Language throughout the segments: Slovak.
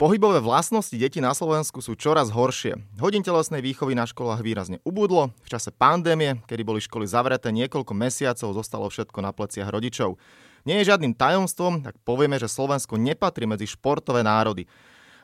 Pohybové vlastnosti detí na Slovensku sú čoraz horšie. Hodín telesnej výchovy na školách výrazne ubudlo. V čase pandémie, kedy boli školy zavreté niekoľko mesiacov, zostalo všetko na pleciach rodičov. Nie je žiadnym tajomstvom, tak povieme, že Slovensko nepatrí medzi športové národy.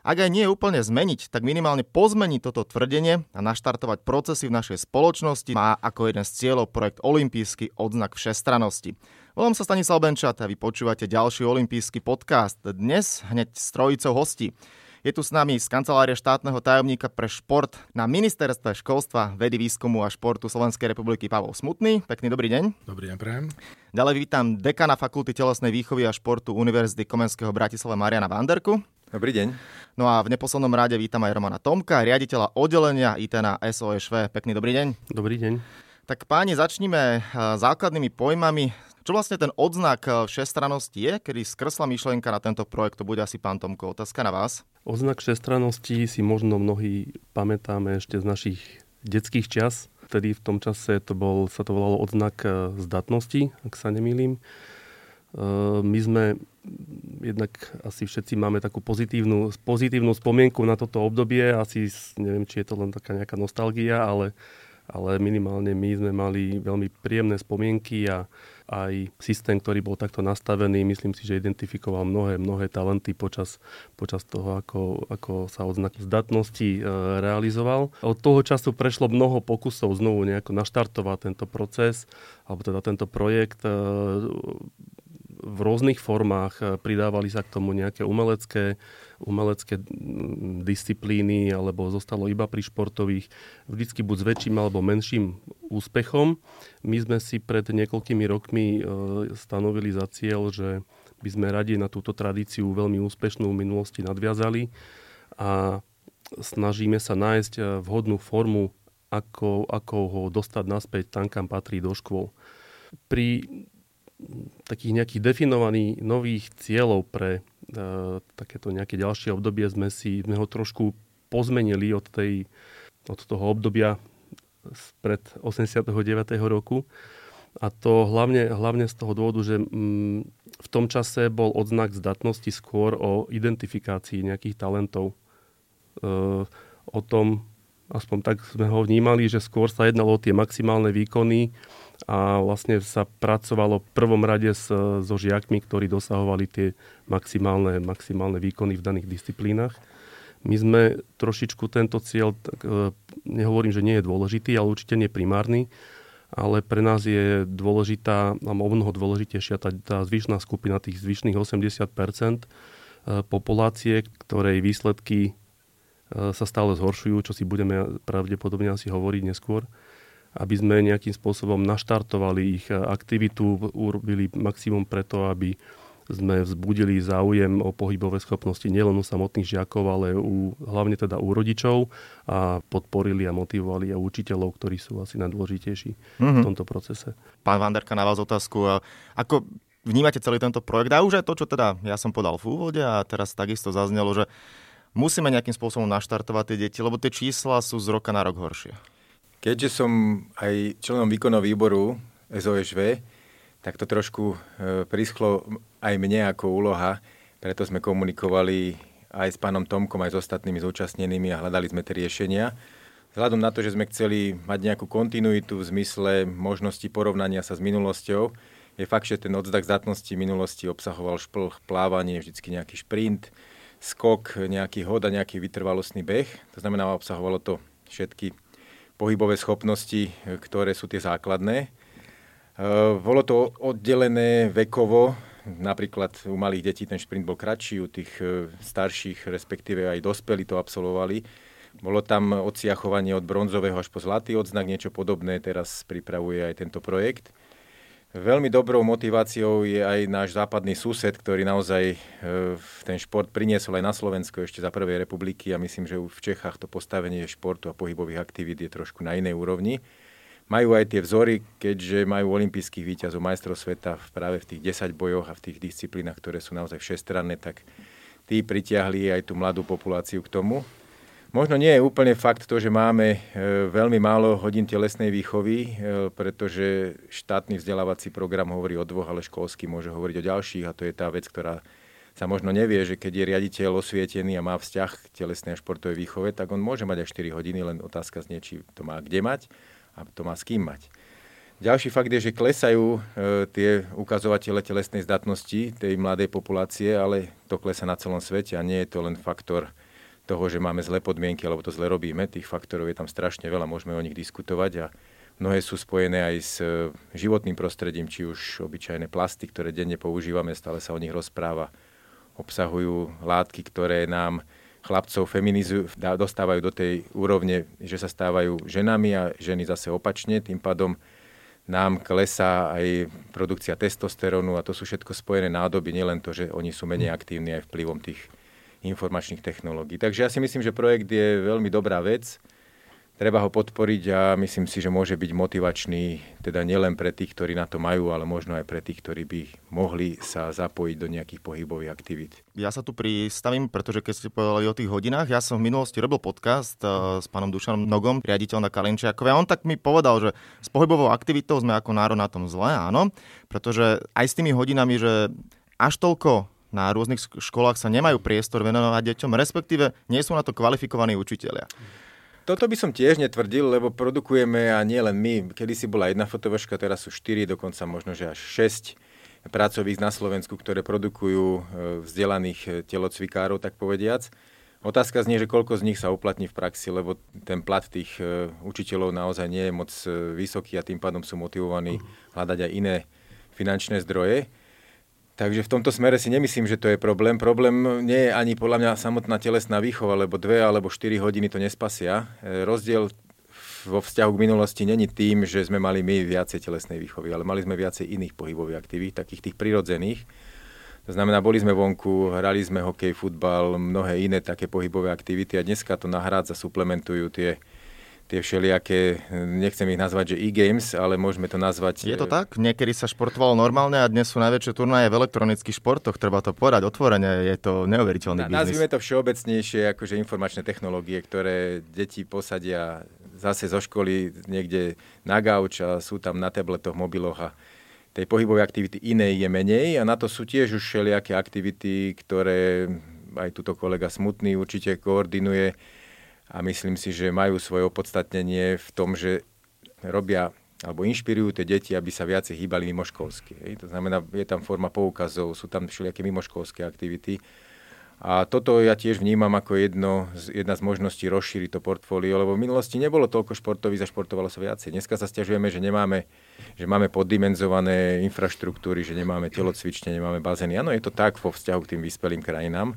Ak aj nie je úplne zmeniť, tak minimálne pozmeniť toto tvrdenie a naštartovať procesy v našej spoločnosti má ako jeden z cieľov projekt Olympijský odznak všestranosti. Volám sa Stanislav Benčat a vy počúvate ďalší olimpijský podcast. Dnes hneď s trojicou hostí. Je tu s nami z kancelárie štátneho tajomníka pre šport na ministerstve školstva, vedy, výskumu a športu Slovenskej republiky Pavol Smutný. Pekný dobrý deň. Dobrý deň, prajem. Ďalej vítam dekana Fakulty telesnej výchovy a športu Univerzity Komenského Bratislava Mariana Vanderku. Dobrý deň. No a v neposlednom rade vítam aj Romana Tomka, riaditeľa oddelenia IT na SOŠV. Pekný dobrý deň. Dobrý deň. Tak páni, začníme základnými pojmami. Čo vlastne ten odznak eh, všestranosti je, kedy skrsla myšlienka na tento projekt, to bude asi pán Tomko. Otázka na vás. Odznak všestranosti si možno mnohí pamätáme ešte z našich detských čas. Vtedy v tom čase to bol, sa to volalo odznak eh, zdatnosti, ak sa nemýlim. Eh, my sme jednak asi všetci máme takú pozitívnu, pozitívnu spomienku na toto obdobie. Asi neviem, či je to len taká nejaká nostalgia, ale, ale minimálne my sme mali veľmi príjemné spomienky a aj systém, ktorý bol takto nastavený, myslím si, že identifikoval mnohé, mnohé talenty počas, počas toho, ako, ako sa odznak zdatnosti e, realizoval. Od toho času prešlo mnoho pokusov znovu nejako naštartovať tento proces, alebo teda tento projekt. E, v rôznych formách e, pridávali sa k tomu nejaké umelecké umelecké disciplíny alebo zostalo iba pri športových, vždycky buď s väčším alebo menším úspechom. My sme si pred niekoľkými rokmi e, stanovili za cieľ, že by sme radi na túto tradíciu veľmi úspešnú v minulosti nadviazali a snažíme sa nájsť e, vhodnú formu, ako, ako ho dostať naspäť tam, kam patrí do škôl. Pri takých nejakých definovaných nových cieľov pre uh, takéto nejaké ďalšie obdobie sme si sme ho trošku pozmenili od, tej, od toho obdobia pred 89. roku. A to hlavne, hlavne z toho dôvodu, že mm, v tom čase bol odznak zdatnosti skôr o identifikácii nejakých talentov. E, o tom, aspoň tak sme ho vnímali, že skôr sa jednalo o tie maximálne výkony, a vlastne sa pracovalo v prvom rade s, so žiakmi, ktorí dosahovali tie maximálne, maximálne výkony v daných disciplínach. My sme trošičku tento cieľ, tak, e, nehovorím, že nie je dôležitý, ale určite nie primárny, ale pre nás je dôležitá, a o mnoho dôležitejšia tá, tá zvyšná skupina, tých zvyšných 80 e, populácie, ktorej výsledky e, sa stále zhoršujú, čo si budeme pravdepodobne asi hovoriť neskôr aby sme nejakým spôsobom naštartovali ich aktivitu, urobili maximum preto, aby sme vzbudili záujem o pohybové schopnosti nielen u samotných žiakov, ale u, hlavne teda u rodičov a podporili a motivovali aj učiteľov, ktorí sú asi najdôležitejší mm-hmm. v tomto procese. Pán Vanderka, na vás otázku. Ako vnímate celý tento projekt? A už aj to, čo teda ja som podal v úvode a teraz takisto zaznelo, že musíme nejakým spôsobom naštartovať tie deti, lebo tie čísla sú z roka na rok horšie. Keďže som aj členom výkonov výboru SOSV, tak to trošku e, prischlo aj mne ako úloha, preto sme komunikovali aj s pánom Tomkom, aj s ostatnými zúčastnenými a hľadali sme tie riešenia. Vzhľadom na to, že sme chceli mať nejakú kontinuitu v zmysle možnosti porovnania sa s minulosťou, je fakt, že ten odzdak zdatnosti minulosti obsahoval šplh, plávanie, vždycky nejaký šprint, skok, nejaký hod a nejaký vytrvalostný beh. To znamená, obsahovalo to všetky pohybové schopnosti, ktoré sú tie základné. E, bolo to oddelené vekovo, napríklad u malých detí ten šprint bol kratší, u tých e, starších, respektíve aj dospelí to absolvovali. Bolo tam odsiachovanie od bronzového až po zlatý odznak, niečo podobné teraz pripravuje aj tento projekt. Veľmi dobrou motiváciou je aj náš západný sused, ktorý naozaj e, ten šport priniesol aj na Slovensko ešte za prvej republiky a myslím, že v Čechách to postavenie športu a pohybových aktivít je trošku na inej úrovni. Majú aj tie vzory, keďže majú olimpijských výťazov majstrov sveta práve v tých 10 bojoch a v tých disciplínach, ktoré sú naozaj všestranné, tak tí pritiahli aj tú mladú populáciu k tomu. Možno nie je úplne fakt to, že máme e, veľmi málo hodín telesnej výchovy, e, pretože štátny vzdelávací program hovorí o dvoch, ale školský môže hovoriť o ďalších a to je tá vec, ktorá sa možno nevie, že keď je riaditeľ osvietený a má vzťah k telesnej a športovej výchove, tak on môže mať aj 4 hodiny, len otázka znie, či to má kde mať a to má s kým mať. Ďalší fakt je, že klesajú e, tie ukazovatele telesnej zdatnosti tej mladej populácie, ale to klesa na celom svete a nie je to len faktor toho, že máme zlé podmienky alebo to zle robíme. Tých faktorov je tam strašne veľa, môžeme o nich diskutovať a mnohé sú spojené aj s e, životným prostredím, či už obyčajné plasty, ktoré denne používame, stále sa o nich rozpráva. Obsahujú látky, ktoré nám chlapcov feminizujú, dostávajú do tej úrovne, že sa stávajú ženami a ženy zase opačne, tým pádom nám klesá aj produkcia testosterónu a to sú všetko spojené nádoby, nielen to, že oni sú menej aktívni aj vplyvom tých informačných technológií. Takže ja si myslím, že projekt je veľmi dobrá vec treba ho podporiť a myslím si, že môže byť motivačný teda nielen pre tých, ktorí na to majú, ale možno aj pre tých, ktorí by mohli sa zapojiť do nejakých pohybových aktivít. Ja sa tu pristavím, pretože keď ste povedali o tých hodinách, ja som v minulosti robil podcast uh, s pánom Dušanom Nogom, riaditeľ na Kalinčiakove a on tak mi povedal, že s pohybovou aktivitou sme ako národ na tom zle, áno, pretože aj s tými hodinami, že až toľko na rôznych školách sa nemajú priestor venovať deťom, respektíve nie sú na to kvalifikovaní učiteľia. Toto by som tiež netvrdil, lebo produkujeme a nie len my. Kedy si bola jedna fotovaška, teraz sú štyri, dokonca možno, že až šesť pracovísk na Slovensku, ktoré produkujú e, vzdelaných e, telocvikárov, tak povediac. Otázka znie, že koľko z nich sa uplatní v praxi, lebo ten plat tých e, učiteľov naozaj nie je moc vysoký a tým pádom sú motivovaní hľadať aj iné finančné zdroje. Takže v tomto smere si nemyslím, že to je problém. Problém nie je ani podľa mňa samotná telesná výchova, lebo dve alebo štyri hodiny to nespasia. E, rozdiel vo vzťahu k minulosti není tým, že sme mali my viacej telesnej výchovy, ale mali sme viacej iných pohybových aktivít, takých tých prirodzených. To znamená, boli sme vonku, hrali sme hokej, futbal, mnohé iné také pohybové aktivity a dneska to nahrádza, suplementujú tie tie všelijaké, nechcem ich nazvať, že e-games, ale môžeme to nazvať... Je to tak? Niekedy sa športovalo normálne a dnes sú najväčšie turnaje v elektronických športoch, treba to povedať otvorene, je to neuveriteľný biznis. Nazvime to všeobecnejšie, akože informačné technológie, ktoré deti posadia zase zo školy niekde na gauč a sú tam na tabletoch, mobiloch a tej pohybovej aktivity inej je menej a na to sú tiež už všelijaké aktivity, ktoré aj tuto kolega Smutný určite koordinuje, a myslím si, že majú svoje opodstatnenie v tom, že robia alebo inšpirujú tie deti, aby sa viacej hýbali mimoškolsky. Hej. To znamená, je tam forma poukazov, sú tam všelijaké mimoškolské aktivity. A toto ja tiež vnímam ako jedno, jedna z možností rozšíriť to portfólio, lebo v minulosti nebolo toľko športových, zašportovalo sa viacej. Dneska sa stiažujeme, že nemáme, že máme poddimenzované infraštruktúry, že nemáme telocvične, nemáme bazény. Áno, je to tak vo vzťahu k tým vyspelým krajinám,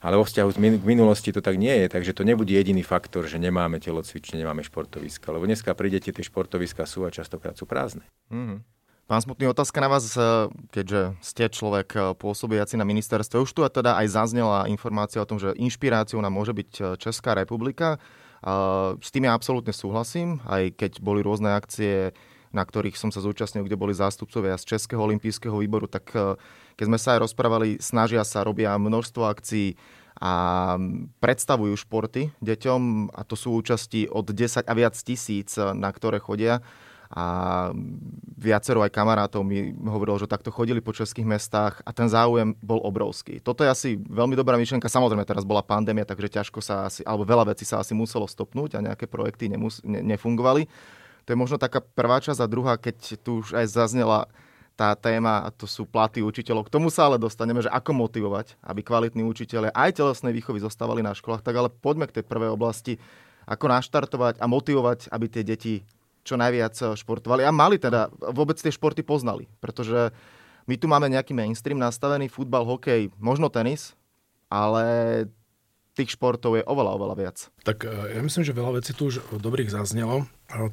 ale vo vzťahu k minulosti to tak nie je, takže to nebude jediný faktor, že nemáme telocvične, nemáme športoviska. Lebo dneska prídete, tie športoviska sú a častokrát sú prázdne. Mm-hmm. Pán Smutný, otázka na vás, eh, keďže ste človek eh, pôsobiaci na ministerstve. Už tu teda aj zaznela informácia o tom, že inšpiráciou nám môže byť eh, Česká republika. S tým ja absolútne súhlasím, aj keď boli rôzne akcie, na ktorých som sa zúčastnil, kde boli zástupcovia z Českého olympijského výboru, tak keď sme sa aj rozprávali, snažia sa, robia množstvo akcií a predstavujú športy deťom a to sú účasti od 10 a viac tisíc, na ktoré chodia a viacero aj kamarátov mi hovorilo, že takto chodili po českých mestách a ten záujem bol obrovský. Toto je asi veľmi dobrá myšlienka. Samozrejme, teraz bola pandémia, takže ťažko sa asi, alebo veľa vecí sa asi muselo stopnúť a nejaké projekty nemus, ne, nefungovali. To je možno taká prvá časť a druhá, keď tu už aj zaznela tá téma, a to sú platy učiteľov. K tomu sa ale dostaneme, že ako motivovať, aby kvalitní učiteľe aj telesnej výchovy zostávali na školách, tak ale poďme k tej prvej oblasti, ako naštartovať a motivovať, aby tie deti čo najviac športovali a mali teda, vôbec tie športy poznali, pretože my tu máme nejaký mainstream nastavený, futbal, hokej, možno tenis, ale tých športov je oveľa, oveľa viac. Tak e, ja myslím, že veľa vecí tu už dobrých zaznelo.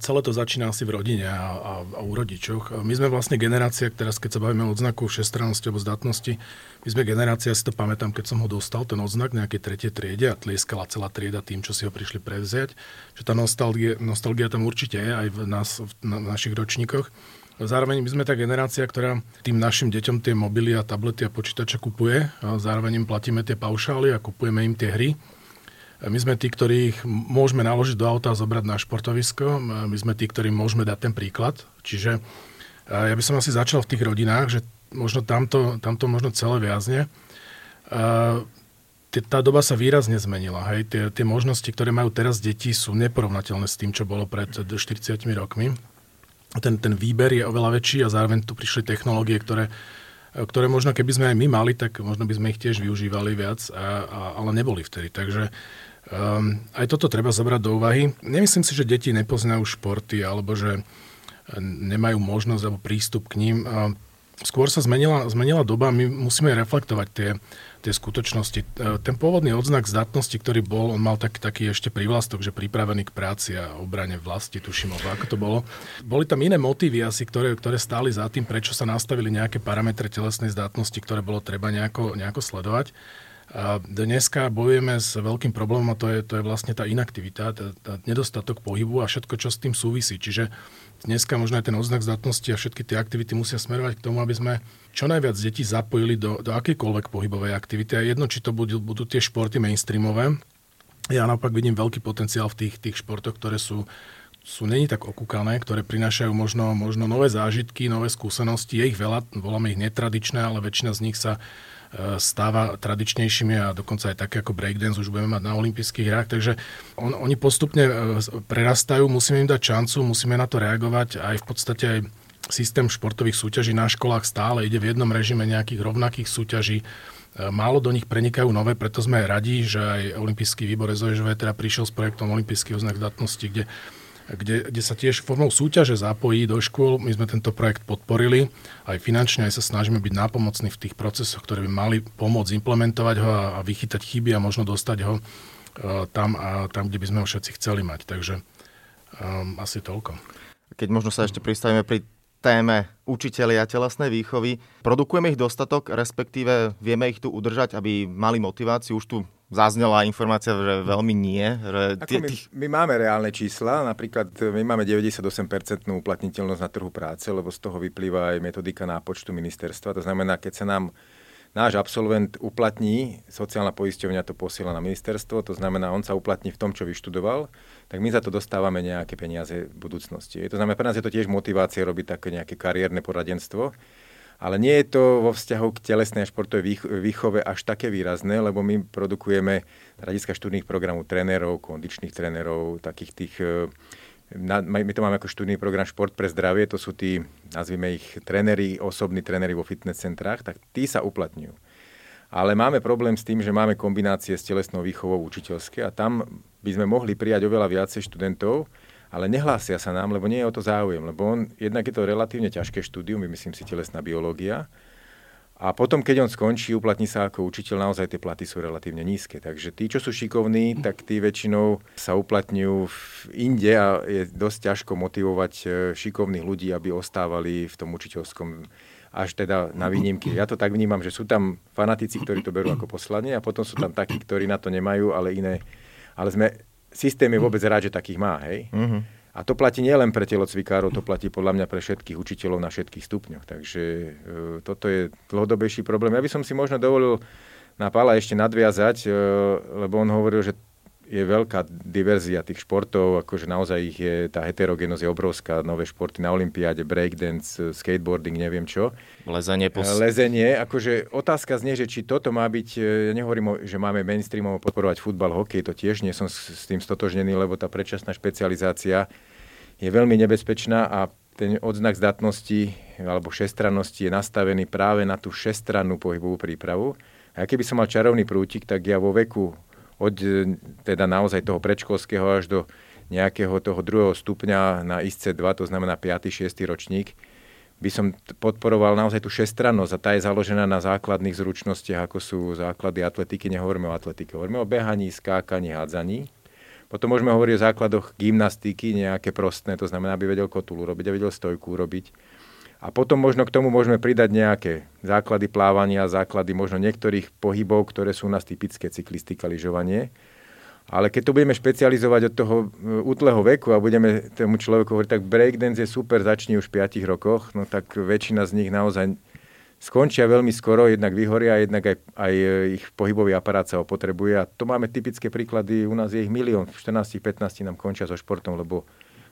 Celé to začína asi v rodine a, a, a u rodičoch. My sme vlastne generácia, teraz keď sa bavíme o odznaku všestrannosti alebo zdatnosti, my sme generácia, ja si to pamätám, keď som ho dostal, ten odznak nejakej tretej triede a tlieskala celá trieda tým, čo si ho prišli prevziať, že tá nostalgia, nostalgia tam určite je aj v, nás, v, na, v našich ročníkoch. Zároveň my sme tá generácia, ktorá tým našim deťom tie mobily a tablety a počítače kupuje. Zároveň im platíme tie paušály a kupujeme im tie hry. My sme tí, ktorých môžeme naložiť do auta a zobrať na športovisko. My sme tí, ktorým môžeme dať ten príklad. Čiže ja by som asi začal v tých rodinách, že možno tamto, tamto možno celé viazne. tá doba sa výrazne zmenila. Hej. Tie, tie možnosti, ktoré majú teraz deti, sú neporovnateľné s tým, čo bolo pred 40 rokmi. Ten, ten výber je oveľa väčší a zároveň tu prišli technológie, ktoré, ktoré možno keby sme aj my mali, tak možno by sme ich tiež využívali viac, a, a, ale neboli vtedy. Takže um, aj toto treba zobrať do úvahy. Nemyslím si, že deti nepoznajú športy alebo že nemajú možnosť alebo prístup k ním. Skôr sa zmenila, zmenila doba, my musíme reflektovať tie, tie skutočnosti. E, ten pôvodný odznak zdatnosti, ktorý bol, on mal tak, taký ešte prívlastok, že pripravený k práci a obrane vlasti, tuším, ako to bolo. Boli tam iné motívy asi, ktoré, ktoré stáli za tým, prečo sa nastavili nejaké parametre telesnej zdatnosti, ktoré bolo treba nejako, nejako sledovať. A dneska bojujeme s veľkým problémom a to je, to je vlastne tá inaktivita, tá, tá nedostatok pohybu a všetko, čo s tým súvisí. Čiže dneska možno aj ten odznak zdatnosti a všetky tie aktivity musia smerovať k tomu, aby sme čo najviac detí zapojili do, do akejkoľvek pohybovej aktivity. A jedno, či to budú, budú tie športy mainstreamové. Ja naopak vidím veľký potenciál v tých, tých športoch, ktoré sú sú není tak okúkané, ktoré prinášajú možno, možno nové zážitky, nové skúsenosti. Je ich veľa, voláme ich netradičné, ale väčšina z nich sa stáva tradičnejšími a dokonca aj také ako breakdance už budeme mať na olympijských hrách. Takže on, oni postupne e, prerastajú, musíme im dať šancu, musíme na to reagovať aj v podstate aj systém športových súťaží na školách stále ide v jednom režime nejakých rovnakých súťaží. E, málo do nich prenikajú nové, preto sme radi, že aj Olympijský výbor SOŽV teda prišiel s projektom Olympijský oznak zdatnosti, kde kde, kde sa tiež formou súťaže zapojí do škôl. My sme tento projekt podporili aj finančne, aj sa snažíme byť nápomocní v tých procesoch, ktoré by mali pomôcť implementovať ho a, a vychytať chyby a možno dostať ho uh, tam, a, tam, kde by sme ho všetci chceli mať. Takže um, asi toľko. Keď možno sa ešte pristavíme pri téme učiteľia telesnej výchovy. Produkujeme ich dostatok, respektíve vieme ich tu udržať, aby mali motiváciu. Už tu zaznela informácia, že veľmi nie. Že tie, my, my máme reálne čísla, napríklad my máme 98% uplatniteľnosť na trhu práce, lebo z toho vyplýva aj metodika nápočtu ministerstva. To znamená, keď sa nám náš absolvent uplatní, sociálna poisťovňa to posiela na ministerstvo, to znamená, on sa uplatní v tom, čo vyštudoval, tak my za to dostávame nejaké peniaze v budúcnosti. To znamená, pre nás je to tiež motivácia robiť také nejaké kariérne poradenstvo. Ale nie je to vo vzťahu k telesnej a športovej výchove až také výrazné, lebo my produkujeme hľadiska študných programov trénerov, kondičných trénerov, takých tých... E, my to máme ako študný program Šport pre zdravie, to sú tí, nazvime ich, tréneri, osobní tréneri vo fitness centrách, tak tí sa uplatňujú. Ale máme problém s tým, že máme kombinácie s telesnou výchovou učiteľské a tam by sme mohli prijať oveľa viacej študentov, ale nehlásia sa nám, lebo nie je o to záujem, lebo on, jednak je to relatívne ťažké štúdium, myslím si telesná biológia, a potom, keď on skončí, uplatní sa ako učiteľ, naozaj tie platy sú relatívne nízke. Takže tí, čo sú šikovní, tak tí väčšinou sa uplatňujú v inde a je dosť ťažko motivovať e, šikovných ľudí, aby ostávali v tom učiteľskom až teda na výnimky. Ja to tak vnímam, že sú tam fanatici, ktorí to berú ako poslanie a potom sú tam takí, ktorí na to nemajú, ale iné. Ale sme systém je vôbec rád, že takých má, hej. Uh-huh. A to platí nielen pre telocvikárov, to platí podľa mňa pre všetkých učiteľov na všetkých stupňoch. Takže e, toto je dlhodobejší problém. Ja by som si možno dovolil na Pála ešte nadviazať, e, lebo on hovoril, že je veľká diverzia tých športov, akože naozaj ich je, tá heterogenosť je obrovská, nové športy na Olympiáde, breakdance, skateboarding, neviem čo. Lezenie. Pos... Lezenie, akože otázka znie, že či toto má byť, ja nehovorím, že máme mainstreamovo podporovať futbal, hokej, to tiež nie som s tým stotožnený, lebo tá predčasná špecializácia je veľmi nebezpečná a ten odznak zdatnosti alebo šestrannosti je nastavený práve na tú šestrannú pohybovú prípravu. A keby som mal čarovný prútik, tak ja vo veku od e, teda naozaj toho predškolského až do nejakého toho druhého stupňa na ISC2, to znamená 5. 6. ročník, by som podporoval naozaj tú šestrannosť a tá je založená na základných zručnostiach, ako sú základy atletiky, nehovoríme o atletike, hovoríme o behaní, skákaní, hádzaní. Potom môžeme hovoriť o základoch gymnastiky, nejaké prostné, to znamená, aby vedel kotulu robiť, aby vedel stojku robiť a potom možno k tomu môžeme pridať nejaké základy plávania, základy možno niektorých pohybov, ktoré sú u nás typické, cyklistika, lyžovanie. Ale keď to budeme špecializovať od toho e, útleho veku a budeme tomu človeku hovoriť, tak breakdance je super, začni už v 5 rokoch, no tak väčšina z nich naozaj skončia veľmi skoro, jednak vyhoria, jednak aj, aj e, ich pohybový aparát sa opotrebuje. A to máme typické príklady, u nás je ich milión, v 14-15 nám končia so športom, lebo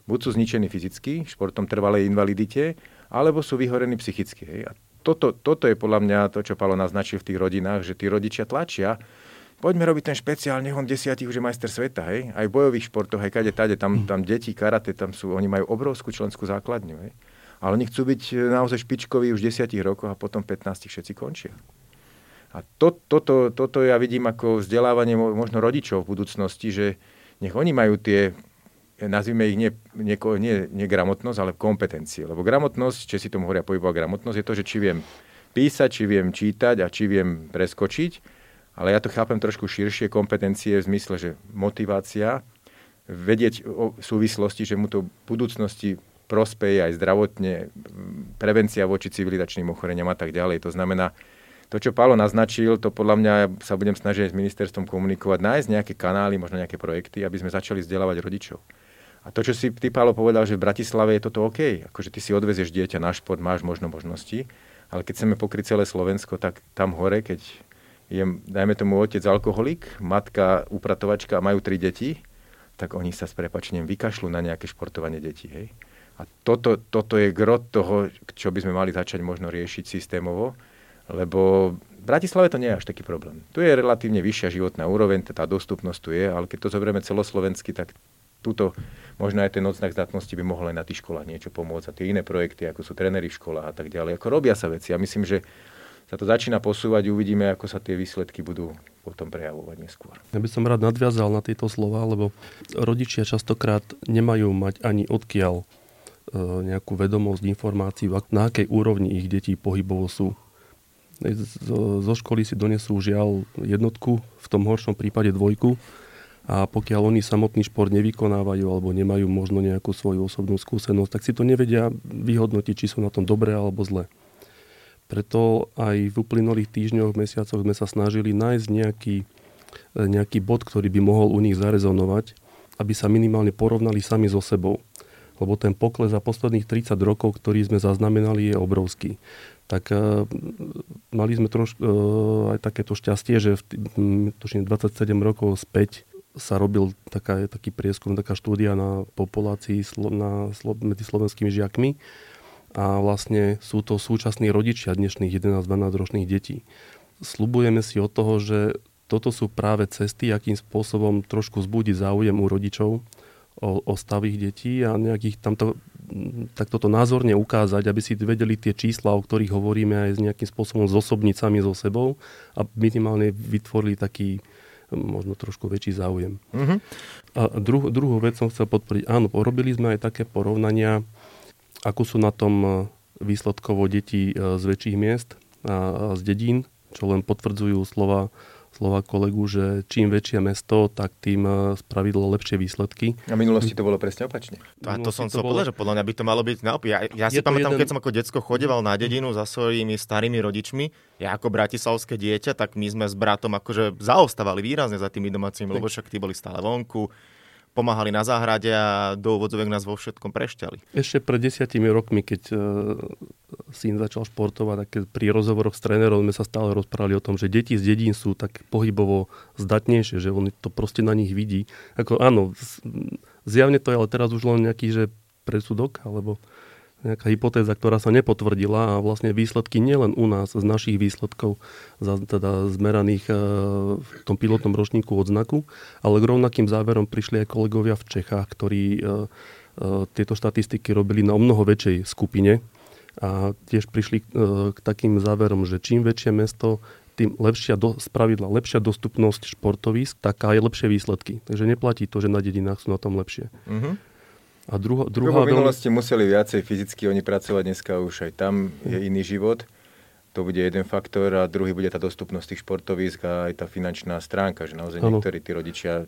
buď sú zničení fyzicky, športom trvalej invalidite, alebo sú vyhorení psychicky. Hej. A toto, toto je podľa mňa to, čo Palo naznačil v tých rodinách, že tí rodičia tlačia, poďme robiť ten špeciál, nech on desiatich už je majster sveta, hej? Aj v bojových športoch, aj kade, tade, tam, tam deti, karate, tam sú, oni majú obrovskú členskú základňu, hej? Ale oni chcú byť e, naozaj špičkoví už v 10 rokoch a potom 15 všetci končia. A to, toto, toto ja vidím ako vzdelávanie možno rodičov v budúcnosti, že nech oni majú tie, nazvime ich nie, nie, nie, nie gramotnosť, ale kompetencie. Lebo gramotnosť, či si tomu hovoria pohybová gramotnosť, je to, že či viem písať, či viem čítať a či viem preskočiť. Ale ja to chápem trošku širšie kompetencie v zmysle, že motivácia, vedieť o súvislosti, že mu to v budúcnosti prospeje aj zdravotne, prevencia voči civilizačným ochoreniam a tak ďalej. To znamená, to, čo Pálo naznačil, to podľa mňa sa budem snažiť s ministerstvom komunikovať, nájsť nejaké kanály, možno nejaké projekty, aby sme začali vzdelávať rodičov. A to, čo si ty, Pálo, povedal, že v Bratislave je toto OK, akože ty si odvezieš dieťa na šport, máš možno možnosti, ale keď chceme pokryť celé Slovensko, tak tam hore, keď je, dajme tomu, otec alkoholik, matka upratovačka a majú tri deti, tak oni sa s prepačením vykašľú na nejaké športovanie detí. Hej? A toto, toto je grot toho, čo by sme mali začať možno riešiť systémovo, lebo v Bratislave to nie je až taký problém. Tu je relatívne vyššia životná úroveň, tá dostupnosť tu je, ale keď to zoberieme celoslovensky, tak túto, možno aj ten odznak zdatnosti by mohol aj na tých školách niečo pomôcť. A tie iné projekty, ako sú tréneri v školách a tak ďalej, ako robia sa veci. A myslím, že sa to začína posúvať, uvidíme, ako sa tie výsledky budú potom prejavovať neskôr. Ja by som rád nadviazal na tieto slova, lebo rodičia častokrát nemajú mať ani odkiaľ e, nejakú vedomosť, informáciu, na akej úrovni ich deti pohybovo sú. Zo školy si donesú žiaľ jednotku, v tom horšom prípade dvojku a pokiaľ oni samotný šport nevykonávajú alebo nemajú možno nejakú svoju osobnú skúsenosť, tak si to nevedia vyhodnotiť, či sú na tom dobré alebo zle. Preto aj v uplynulých týždňoch, mesiacoch sme sa snažili nájsť nejaký, nejaký bod, ktorý by mohol u nich zarezonovať, aby sa minimálne porovnali sami so sebou. Lebo ten pokles za posledných 30 rokov, ktorý sme zaznamenali, je obrovský tak uh, mali sme troš, uh, aj takéto šťastie, že v, tuším, 27 rokov späť sa robil taká, taký prieskum, taká štúdia na populácii slo, na, medzi slovenskými žiakmi a vlastne sú to súčasní rodičia dnešných 11-12 ročných detí. Slubujeme si od toho, že toto sú práve cesty, akým spôsobom trošku zbudiť záujem u rodičov o, o stav detí a nejakých tamto tak toto názorne ukázať, aby si vedeli tie čísla, o ktorých hovoríme aj s nejakým spôsobom zosobniť sami so sebou a minimálne vytvorili taký možno trošku väčší záujem. Uh-huh. A druh, druhú vec som chcel podporiť. Áno, porobili sme aj také porovnania, ako sú na tom e, výsledkovo deti e, z väčších miest a z dedín, čo len potvrdzujú slova slova kolegu, že čím väčšie mesto, tak tým e, spravidlo lepšie výsledky. A v minulosti to bolo presne opačne. A to som chcel bolo... povedať, že podľa mňa by to malo byť naopak. Ja, ja si pamätám, jeden... keď som ako decko chodeval na dedinu za svojimi starými rodičmi, ja ako bratislavské dieťa, tak my sme s bratom akože zaostávali výrazne za tými domácimi, lebo však tí boli stále vonku pomáhali na záhrade a do úvodzovek nás vo všetkom prešťali. Ešte pred desiatimi rokmi, keď uh, syn začal športovať, tak pri rozhovoroch s trénerom sme sa stále rozprávali o tom, že deti z dedín sú tak pohybovo zdatnejšie, že on to proste na nich vidí. Ako áno, zjavne to je ale teraz už len nejaký že presudok, alebo nejaká hypotéza, ktorá sa nepotvrdila a vlastne výsledky nielen u nás, z našich výsledkov, za, teda zmeraných e, v tom pilotnom ročníku odznaku, ale k rovnakým záverom prišli aj kolegovia v Čechách, ktorí e, e, tieto štatistiky robili na o mnoho väčšej skupine a tiež prišli k takým záverom, že čím väčšie mesto, tým lepšia do, spravidla lepšia dostupnosť športovísk, tak aj lepšie výsledky. Takže neplatí to, že na dedinách sú na tom lepšie. Uh-huh. A druho, druhá... V minulosti museli viacej fyzicky oni pracovať, dneska už aj tam je iný život. To bude jeden faktor a druhý bude tá dostupnosť tých športovísk a aj tá finančná stránka, že naozaj ano. niektorí tí rodičia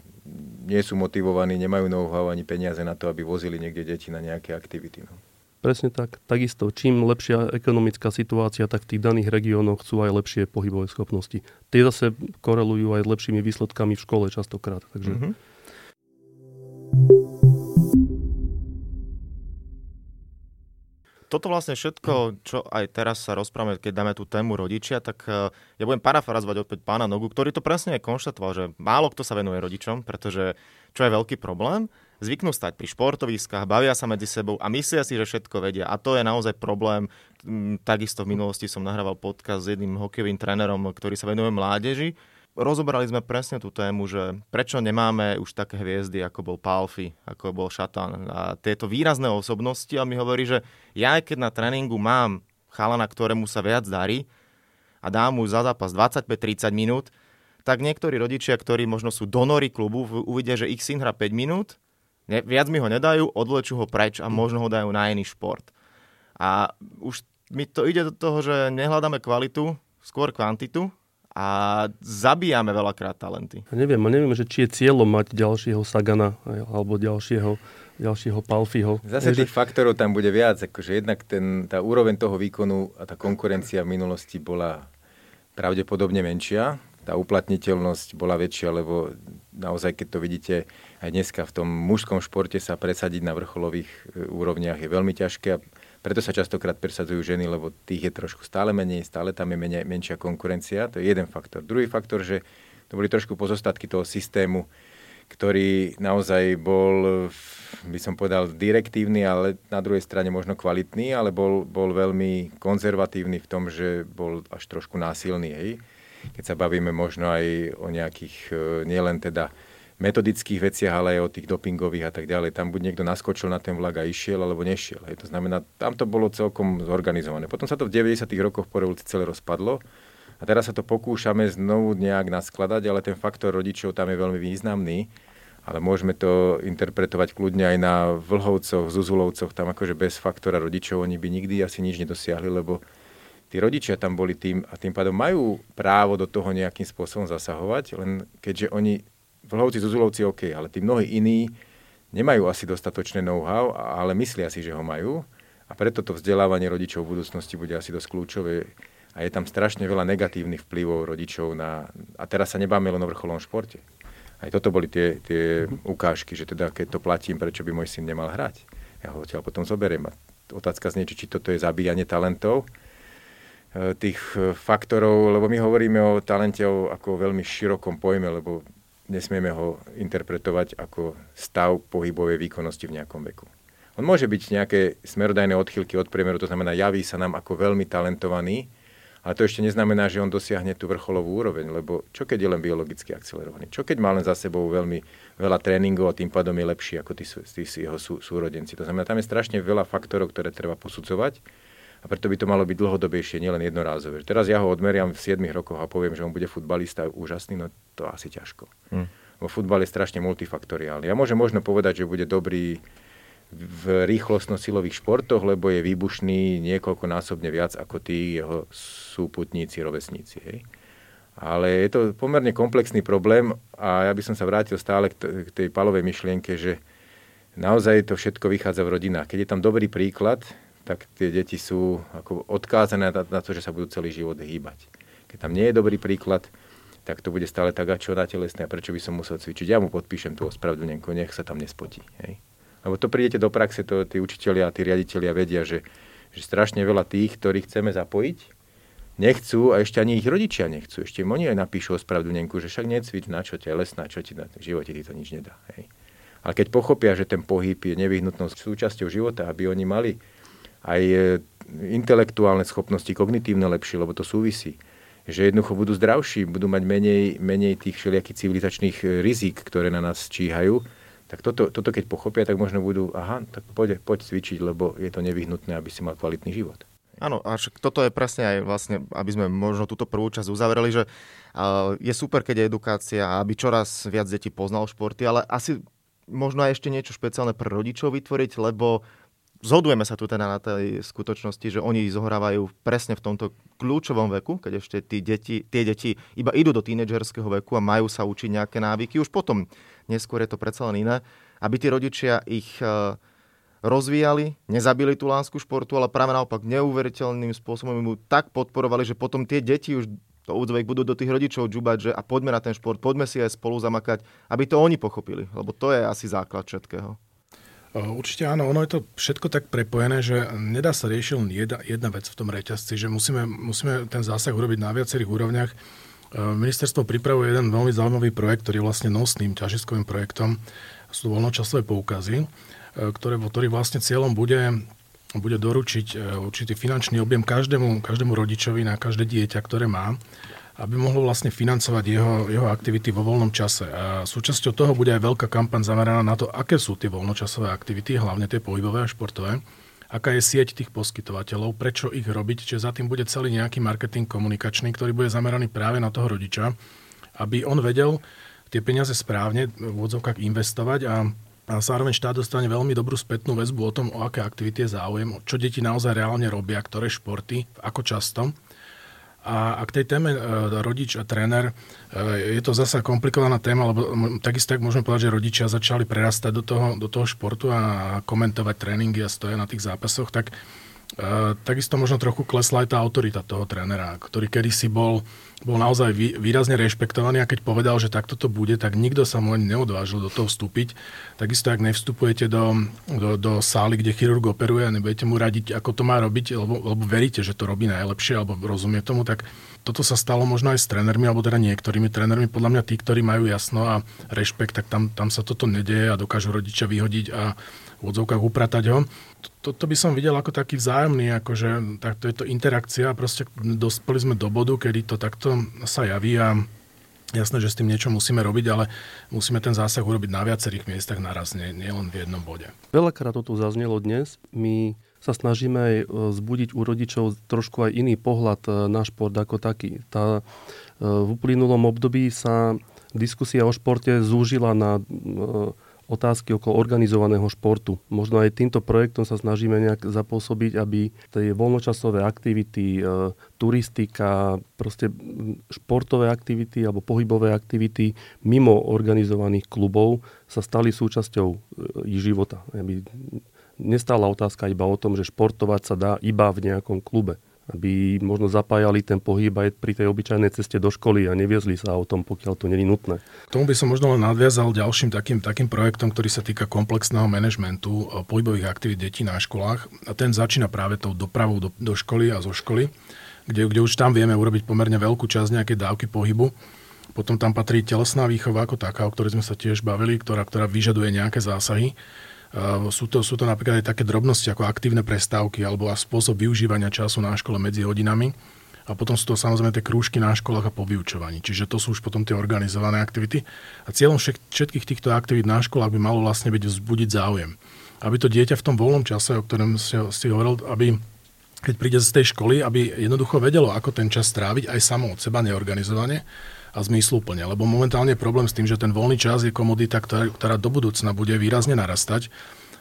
nie sú motivovaní, nemajú know-how ani peniaze na to, aby vozili niekde deti na nejaké aktivity. No. Presne tak. Takisto, čím lepšia ekonomická situácia, tak v tých daných regiónoch sú aj lepšie pohybové schopnosti. Tie zase korelujú aj s lepšími výsledkami v škole častokrát. Takže... Mm-hmm. Toto vlastne všetko, čo aj teraz sa rozprávame, keď dáme tú tému rodičia, tak eh, ja budem parafrazovať opäť pána Nogu, ktorý to presne konštatoval, že málo kto sa venuje rodičom, pretože čo je veľký problém. zvyknú stať pri športoviskách, bavia sa medzi sebou a myslia si, že všetko vedia. A to je naozaj problém. Takisto v minulosti som nahrával podcast s jedným hokejovým trénerom, ktorý sa venuje mládeži. Rozobrali sme presne tú tému, že prečo nemáme už také hviezdy, ako bol Palfi, ako bol Šatan a tieto výrazné osobnosti. A mi hovorí, že ja keď na tréningu mám chalana, ktorému sa viac darí a dám mu za zápas 25-30 minút, tak niektorí rodičia, ktorí možno sú donory klubu, uvidia, že ich syn hrá 5 minút Ne, viac mi ho nedajú, odvlečú ho preč a možno ho dajú na iný šport. A už mi to ide do toho, že nehľadáme kvalitu, skôr kvantitu a zabíjame veľakrát talenty. Neviem, neviem, že či je cieľom mať ďalšieho Sagana alebo ďalšieho, ďalšieho Palfiho. Zase tých že... faktorov tam bude viac. Akože jednak ten, tá úroveň toho výkonu a tá konkurencia v minulosti bola pravdepodobne menšia. Tá uplatniteľnosť bola väčšia, lebo naozaj, keď to vidíte, aj dneska v tom mužskom športe sa presadiť na vrcholových e, úrovniach je veľmi ťažké preto sa častokrát presadzujú ženy, lebo tých je trošku stále menej, stále tam je menej, menšia konkurencia. To je jeden faktor. Druhý faktor, že to boli trošku pozostatky toho systému, ktorý naozaj bol, by som povedal, direktívny, ale na druhej strane možno kvalitný, ale bol, bol veľmi konzervatívny v tom, že bol až trošku násilný. Hej? Keď sa bavíme možno aj o nejakých, e, nielen teda metodických veciach, ale aj o tých dopingových a tak ďalej. Tam buď niekto naskočil na ten vlak a išiel, alebo nešiel. Hej. To znamená, tam to bolo celkom zorganizované. Potom sa to v 90. rokoch po revolúcii celé rozpadlo a teraz sa to pokúšame znovu nejak naskladať, ale ten faktor rodičov tam je veľmi významný. Ale môžeme to interpretovať kľudne aj na Vlhovcoch, Zuzulovcoch, tam akože bez faktora rodičov oni by nikdy asi nič nedosiahli, lebo tí rodičia tam boli tým a tým pádom majú právo do toho nejakým spôsobom zasahovať, len keďže oni Vlhovci, Zuzulovci OK, ale tí mnohí iní nemajú asi dostatočné know-how, ale myslia si, že ho majú a preto to vzdelávanie rodičov v budúcnosti bude asi dosť kľúčové a je tam strašne veľa negatívnych vplyvov rodičov na... A teraz sa nebáme len o vrcholom športe. Aj toto boli tie, tie ukážky, že teda keď to platím, prečo by môj syn nemal hrať. Ja ho odtiaľ potom zoberiem. A otázka znie, či toto je zabíjanie talentov, e, tých e, faktorov, lebo my hovoríme o talente ako o veľmi širokom pojme, lebo nesmieme ho interpretovať ako stav pohybovej výkonnosti v nejakom veku. On môže byť nejaké smerodajné odchylky od priemeru, to znamená, javí sa nám ako veľmi talentovaný, ale to ešte neznamená, že on dosiahne tú vrcholovú úroveň, lebo čo keď je len biologicky akcelerovaný? Čo keď má len za sebou veľmi veľa tréningov a tým pádom je lepší ako tí, tí, jeho sú, súrodenci? To znamená, tam je strašne veľa faktorov, ktoré treba posudzovať a preto by to malo byť dlhodobejšie, nielen jednorázové. Teraz ja ho odmeriam v 7 rokoch a poviem, že on bude futbalista úžasný, no to asi ťažko. Hmm. Vo futbal je strašne multifaktoriálny. Ja môžem možno povedať, že bude dobrý v rýchlostno-silových športoch, lebo je výbušný niekoľkonásobne viac ako tí jeho súputníci, rovesníci. Hej. Ale je to pomerne komplexný problém a ja by som sa vrátil stále k tej palovej myšlienke, že naozaj to všetko vychádza v rodinách. Keď je tam dobrý príklad, tak tie deti sú ako odkázané na, to, že sa budú celý život hýbať. Keď tam nie je dobrý príklad, tak to bude stále tak, a čo na telesné, prečo by som musel cvičiť. Ja mu podpíšem tú ospravedlnenku, nech sa tam nespotí. Hej. Lebo to prídete do praxe, to tí učitelia a tí riaditeľia vedia, že, že strašne veľa tých, ktorých chceme zapojiť, nechcú a ešte ani ich rodičia nechcú. Ešte im oni aj napíšu ospravedlnenku, že však necvič, na čo telesná, čo ti na živote ti to nič nedá. Hej. Ale keď pochopia, že ten pohyb je nevyhnutnou súčasťou života, aby oni mali aj e, intelektuálne schopnosti, kognitívne lepšie, lebo to súvisí. Že jednoducho budú zdravší, budú mať menej, menej tých všelijakých civilizačných e, rizik, ktoré na nás číhajú. Tak toto, toto keď pochopia, tak možno budú, aha, tak poď, poď cvičiť, lebo je to nevyhnutné, aby si mal kvalitný život. Áno, a toto je presne aj vlastne, aby sme možno túto prvú časť uzavreli, že je super, keď je edukácia aby čoraz viac detí poznal športy, ale asi možno aj ešte niečo špeciálne pre rodičov vytvoriť, lebo zhodujeme sa tu teda na tej skutočnosti, že oni zohrávajú presne v tomto kľúčovom veku, keď ešte tí deti, tie deti iba idú do tínedžerského veku a majú sa učiť nejaké návyky. Už potom, neskôr je to predsa len iné, aby tí rodičia ich e, rozvíjali, nezabili tú lásku športu, ale práve naopak neuveriteľným spôsobom mu tak podporovali, že potom tie deti už to údzvek budú do tých rodičov džubať, že a poďme na ten šport, poďme si aj spolu zamakať, aby to oni pochopili, lebo to je asi základ všetkého. Určite áno, ono je to všetko tak prepojené, že nedá sa riešiť len jedna, jedna vec v tom reťazci, že musíme, musíme ten zásah urobiť na viacerých úrovniach. Ministerstvo pripravuje jeden veľmi zaujímavý projekt, ktorý je vlastne nosným ťažiskovým projektom. sú voľnočasové poukazy, ktoré, ktorých vlastne cieľom bude bude doručiť určitý finančný objem každému, každému rodičovi na každé dieťa, ktoré má aby mohlo vlastne financovať jeho, jeho aktivity vo voľnom čase. A súčasťou toho bude aj veľká kampaň zameraná na to, aké sú tie voľnočasové aktivity, hlavne tie pohybové a športové, aká je sieť tých poskytovateľov, prečo ich robiť, čiže za tým bude celý nejaký marketing komunikačný, ktorý bude zameraný práve na toho rodiča, aby on vedel tie peniaze správne v odzovkách investovať a a zároveň štát dostane veľmi dobrú spätnú väzbu o tom, o aké aktivity je záujem, čo deti naozaj reálne robia, ktoré športy, ako často. A, a k tej téme e, rodič a tréner, e, je to zasa komplikovaná téma, lebo takisto tak môžeme povedať, že rodičia začali prerastať do toho, do toho športu a komentovať tréningy a stoja na tých zápasoch, tak takisto možno trochu klesla aj tá autorita toho trénera, ktorý kedysi bol bol naozaj výrazne rešpektovaný a keď povedal, že takto to bude, tak nikto sa mu ani neodvážil do toho vstúpiť. Takisto, ak nevstupujete do, do, do sály, kde chirurg operuje a nebudete mu radiť, ako to má robiť, lebo, lebo veríte, že to robí najlepšie, alebo rozumie tomu, tak toto sa stalo možno aj s trénermi, alebo teda niektorými trénermi. Podľa mňa tí, ktorí majú jasno a rešpekt, tak tam, tam sa toto nedeje a dokážu rodičia vyhodiť a v odzovkách upratať ho. To, to by som videl ako taký vzájomný, akože tak to je to interakcia. Proste dospeli sme do bodu, kedy to takto sa javí a jasné, že s tým niečo musíme robiť, ale musíme ten zásah urobiť na viacerých miestach naraz, nie, nie v jednom bode. Veľakrát to tu zaznelo dnes. My sa snažíme aj e, zbudiť u rodičov trošku aj iný pohľad e, na šport ako taký. Tá, e, v uplynulom období sa diskusia o športe zúžila na otázky okolo organizovaného športu. Možno aj týmto projektom sa snažíme nejak zapôsobiť, aby tie voľnočasové aktivity, turistika, proste športové aktivity alebo pohybové aktivity mimo organizovaných klubov sa stali súčasťou ich života. Aby nestála otázka iba o tom, že športovať sa dá iba v nejakom klube aby možno zapájali ten pohyb aj pri tej obyčajnej ceste do školy a neviezli sa o tom, pokiaľ to není nutné. Tomu by som možno len nadviazal ďalším takým, takým projektom, ktorý sa týka komplexného manažmentu eh, pohybových aktivít detí na školách. A ten začína práve tou dopravou do, do školy a zo školy, kde, kde už tam vieme urobiť pomerne veľkú časť nejakej dávky pohybu. Potom tam patrí telesná výchova ako taká, o ktorej sme sa tiež bavili, ktorá, ktorá vyžaduje nejaké zásahy. Ehm, sú to, sú to napríklad aj také drobnosti ako aktívne prestávky alebo spôsob využívania času na škole medzi hodinami. A potom sú to samozrejme tie krúžky na školách a po vyučovaní. Čiže to sú už potom tie organizované aktivity. A cieľom všetkých týchto aktivít na školách by malo vlastne byť vzbudiť záujem. Aby to dieťa v tom voľnom čase, o ktorom si, hovoril, aby keď príde z tej školy, aby jednoducho vedelo, ako ten čas stráviť aj samo od seba neorganizovane a zmysluplne. Lebo momentálne je problém s tým, že ten voľný čas je komodita, ktorá, ktorá do budúcna bude výrazne narastať.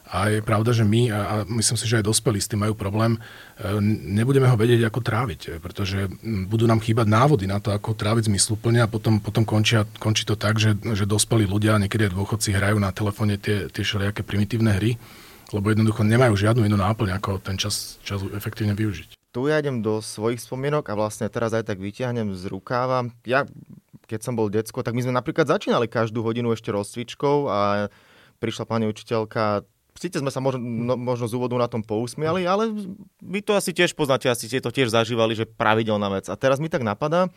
A je pravda, že my, a myslím si, že aj dospelí s tým majú problém, e, nebudeme ho vedieť, ako tráviť, e, pretože budú nám chýbať návody na to, ako tráviť zmysluplne a potom, potom končia, končí to tak, že, že dospelí ľudia, niekedy aj dôchodci, hrajú na telefóne tie, tie všelijaké primitívne hry, lebo jednoducho nemajú žiadnu inú náplň, ako ten čas, čas efektívne využiť. Tu ja idem do svojich spomienok a vlastne teraz aj tak vyťahnem z rukáva. Ja keď som bol decko, tak my sme napríklad začínali každú hodinu ešte rozcvičkou a prišla pani učiteľka, síce sme sa možno, no, možno z úvodu na tom pousmiali, ale vy to asi tiež poznáte, asi ste to tiež zažívali, že pravidelná vec. A teraz mi tak napadá,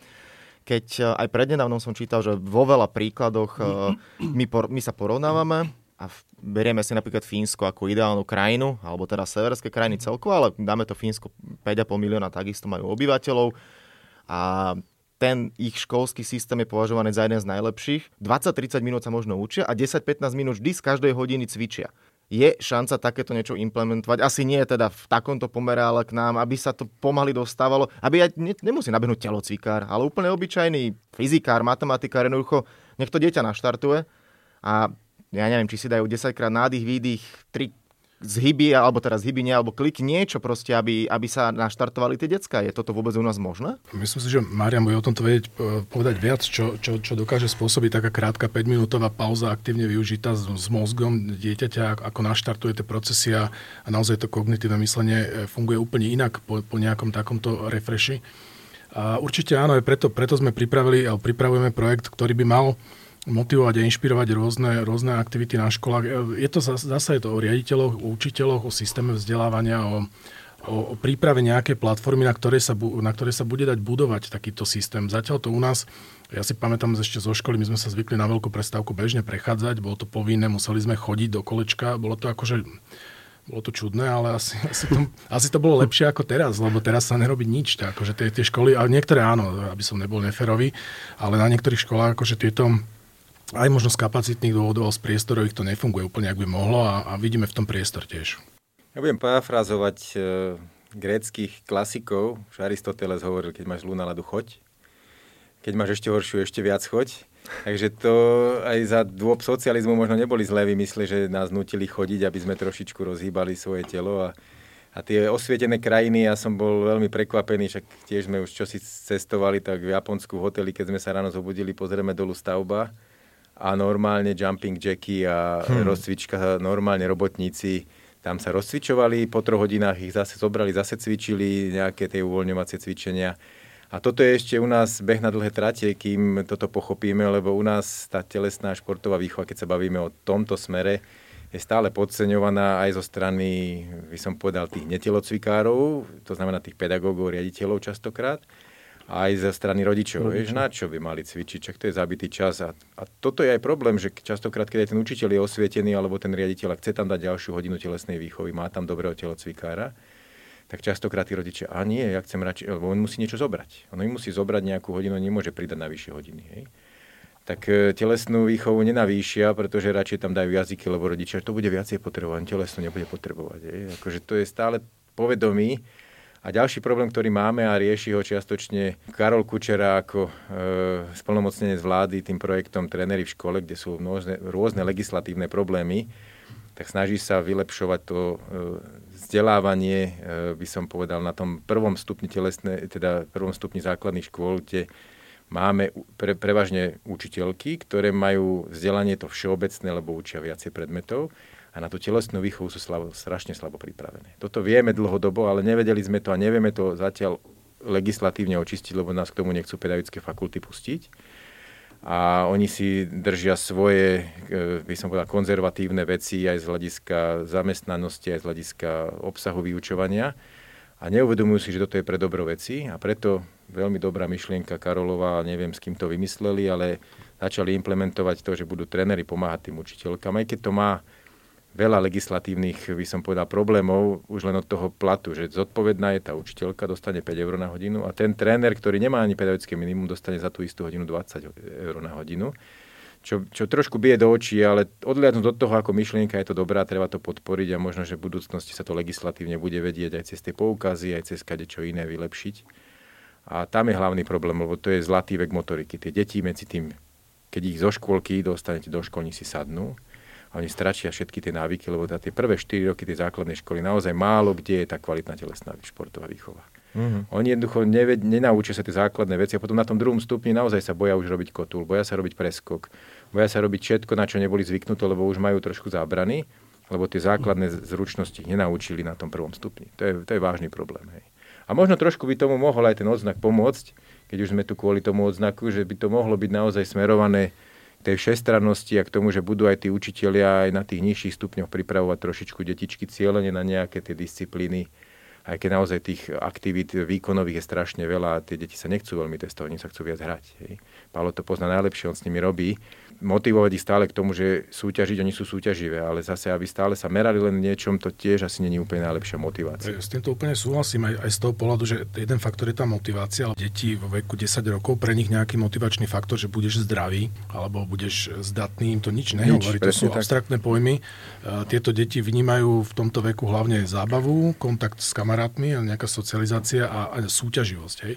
keď eh, aj prednedávnom som čítal, že vo veľa príkladoch eh, my, por, my sa porovnávame a berieme si napríklad Fínsko ako ideálnu krajinu, alebo teda severské krajiny celkovo, ale dáme to Fínsko 5,5 milióna, takisto majú obyvateľov a ten ich školský systém je považovaný za jeden z najlepších. 20-30 minút sa možno učia a 10-15 minút vždy z každej hodiny cvičia. Je šanca takéto niečo implementovať? Asi nie teda v takomto pomere, ale k nám, aby sa to pomaly dostávalo, aby aj ne, nemusí nabehnúť telocvikár, ale úplne obyčajný fyzikár, matematikár, jednoducho nech to dieťa naštartuje a ja neviem, či si dajú 10 krát nádych, výdych, 3 zhyby, alebo teraz zhyby nie, alebo klik niečo proste, aby, aby sa naštartovali tie decka. Je toto vôbec u nás možné? Myslím si, že Mariam bude o tomto vedieť e, povedať viac, čo, čo, čo dokáže spôsobiť taká krátka 5-minútová pauza aktívne využitá s, s mozgom dieťaťa, ako naštartuje tie procesy a, a naozaj to kognitívne myslenie e, funguje úplne inak po, po nejakom takomto refreshi. A určite áno, preto, preto sme pripravili, alebo pripravujeme projekt, ktorý by mal motivovať a inšpirovať rôzne, rôzne aktivity na školách. Je to zase je to o riaditeľoch, o učiteľoch, o systéme vzdelávania, o, o, o príprave nejakej platformy, na ktorej, sa, na ktorej sa bude dať budovať takýto systém. Zatiaľ to u nás, ja si pamätám ešte zo školy, my sme sa zvykli na veľkú prestávku bežne prechádzať, bolo to povinné, museli sme chodiť do kolečka, bolo to akože bolo to čudné, ale asi, asi, to, asi to bolo lepšie ako teraz, lebo teraz sa nerobí nič. Akože tie, tie školy, ale niektoré áno, aby som nebol neferový, ale na niektorých školách akože tieto aj možno z kapacitných dôvodov, z priestorových to nefunguje úplne, ako by mohlo a, a vidíme v tom priestor tiež. Ja budem parafrazovať e, gréckých klasikov. Už Aristoteles hovoril, keď máš zlú náladu, choď. Keď máš ešte horšiu, ešte viac choď. Takže to aj za dôb socializmu možno neboli zlé vymysle, že nás nutili chodiť, aby sme trošičku rozhýbali svoje telo a, a tie osvietené krajiny, ja som bol veľmi prekvapený, však tiež sme už čosi cestovali, tak v Japonsku v hoteli, keď sme sa ráno zobudili, pozrieme dolu stavba a normálne jumping jacky a hmm. rozcvička, normálne robotníci tam sa rozcvičovali, po troch hodinách ich zase zobrali, zase cvičili nejaké tie uvoľňovacie cvičenia a toto je ešte u nás beh na dlhé trate, kým toto pochopíme, lebo u nás tá telesná športová výchova, keď sa bavíme o tomto smere, je stále podceňovaná aj zo strany, by som povedal, tých netelocvikárov, to znamená tých pedagógov, riaditeľov častokrát, aj zo strany rodičov. Rodičov. Vieš, na čo by mali cvičiť, čak to je zabitý čas. A, a toto je aj problém, že častokrát, keď aj ten učiteľ je osvietený, alebo ten riaditeľ, chce tam dať ďalšiu hodinu telesnej výchovy, má tam dobrého telocvikára, tak častokrát tí rodičia, a nie, ja chcem radšej, lebo on musí niečo zobrať. On musí zobrať nejakú hodinu, nemôže pridať na vyššie hodiny. Hej? Tak e, telesnú výchovu nenavýšia, pretože radšej tam dajú jazyky, lebo rodičia, to bude viacej potrebovať, telesnú nebude potrebovať. Hej? Akože to je stále povedomí. A ďalší problém, ktorý máme a rieši ho čiastočne Karol Kučera ako e, splnomocnenec vlády tým projektom Trenery v škole, kde sú rôzne, rôzne legislatívne problémy, tak snaží sa vylepšovať to e, vzdelávanie, e, by som povedal, na tom prvom stupni telesné, teda prvom stupni základných škôl, kde máme pre, prevažne učiteľky, ktoré majú vzdelanie to všeobecné, lebo učia viacej predmetov a na tú telesnú výchovu sú slabo, strašne slabo pripravené. Toto vieme dlhodobo, ale nevedeli sme to a nevieme to zatiaľ legislatívne očistiť, lebo nás k tomu nechcú pedagogické fakulty pustiť. A oni si držia svoje, e, by som povedal, konzervatívne veci aj z hľadiska zamestnanosti, aj z hľadiska obsahu vyučovania. A neuvedomujú si, že toto je pre dobro veci. A preto veľmi dobrá myšlienka Karolova, neviem s kým to vymysleli, ale začali implementovať to, že budú tréneri pomáhať tým učiteľkám, aj keď to má veľa legislatívnych, by som povedal, problémov už len od toho platu, že zodpovedná je tá učiteľka, dostane 5 eur na hodinu a ten tréner, ktorý nemá ani pedagogické minimum, dostane za tú istú hodinu 20 eur na hodinu. Čo, čo trošku bije do očí, ale odliadnúť od toho, ako myšlienka je to dobrá, treba to podporiť a možno, že v budúcnosti sa to legislatívne bude vedieť aj cez tie poukazy, aj cez kade čo iné vylepšiť. A tam je hlavný problém, lebo to je zlatý vek motoriky. Tie deti medzi tým, keď ich zo škôlky dostanete do školní si sadnú, a oni stračia všetky tie návyky, lebo tie prvé 4 roky tej základnej školy naozaj málo kde je tá kvalitná telesná športová výchova. Mm-hmm. Oni jednoducho neved, nenaučia sa tie základné veci a potom na tom druhom stupni naozaj sa boja už robiť kotul, boja sa robiť preskok, boja sa robiť všetko, na čo neboli zvyknuté, lebo už majú trošku zábrany, lebo tie základné zručnosti nenaučili na tom prvom stupni. To je, to je vážny problém. Hej. A možno trošku by tomu mohol aj ten odznak pomôcť, keď už sme tu kvôli tomu odznaku, že by to mohlo byť naozaj smerované tej všestrannosti a k tomu, že budú aj tí učitelia aj na tých nižších stupňoch pripravovať trošičku detičky cieľene na nejaké tie disciplíny, aj keď naozaj tých aktivít výkonových je strašne veľa a tie deti sa nechcú veľmi testovať, oni sa chcú viac hrať. Hej. Pálo to pozná najlepšie, on s nimi robí motivovať ich stále k tomu, že súťažiť, oni sú súťaživé, ale zase, aby stále sa merali len niečom, to tiež asi není úplne najlepšia motivácia. S týmto úplne súhlasím aj, aj z toho pohľadu, že jeden faktor je tá motivácia, ale deti vo veku 10 rokov, pre nich nejaký motivačný faktor, že budeš zdravý alebo budeš zdatný, im to nič nehovorí. Nič, to sú tak. abstraktné pojmy. Tieto deti vnímajú v tomto veku hlavne zábavu, kontakt s kamarátmi nejaká socializácia a, a súťaživosť. Hej.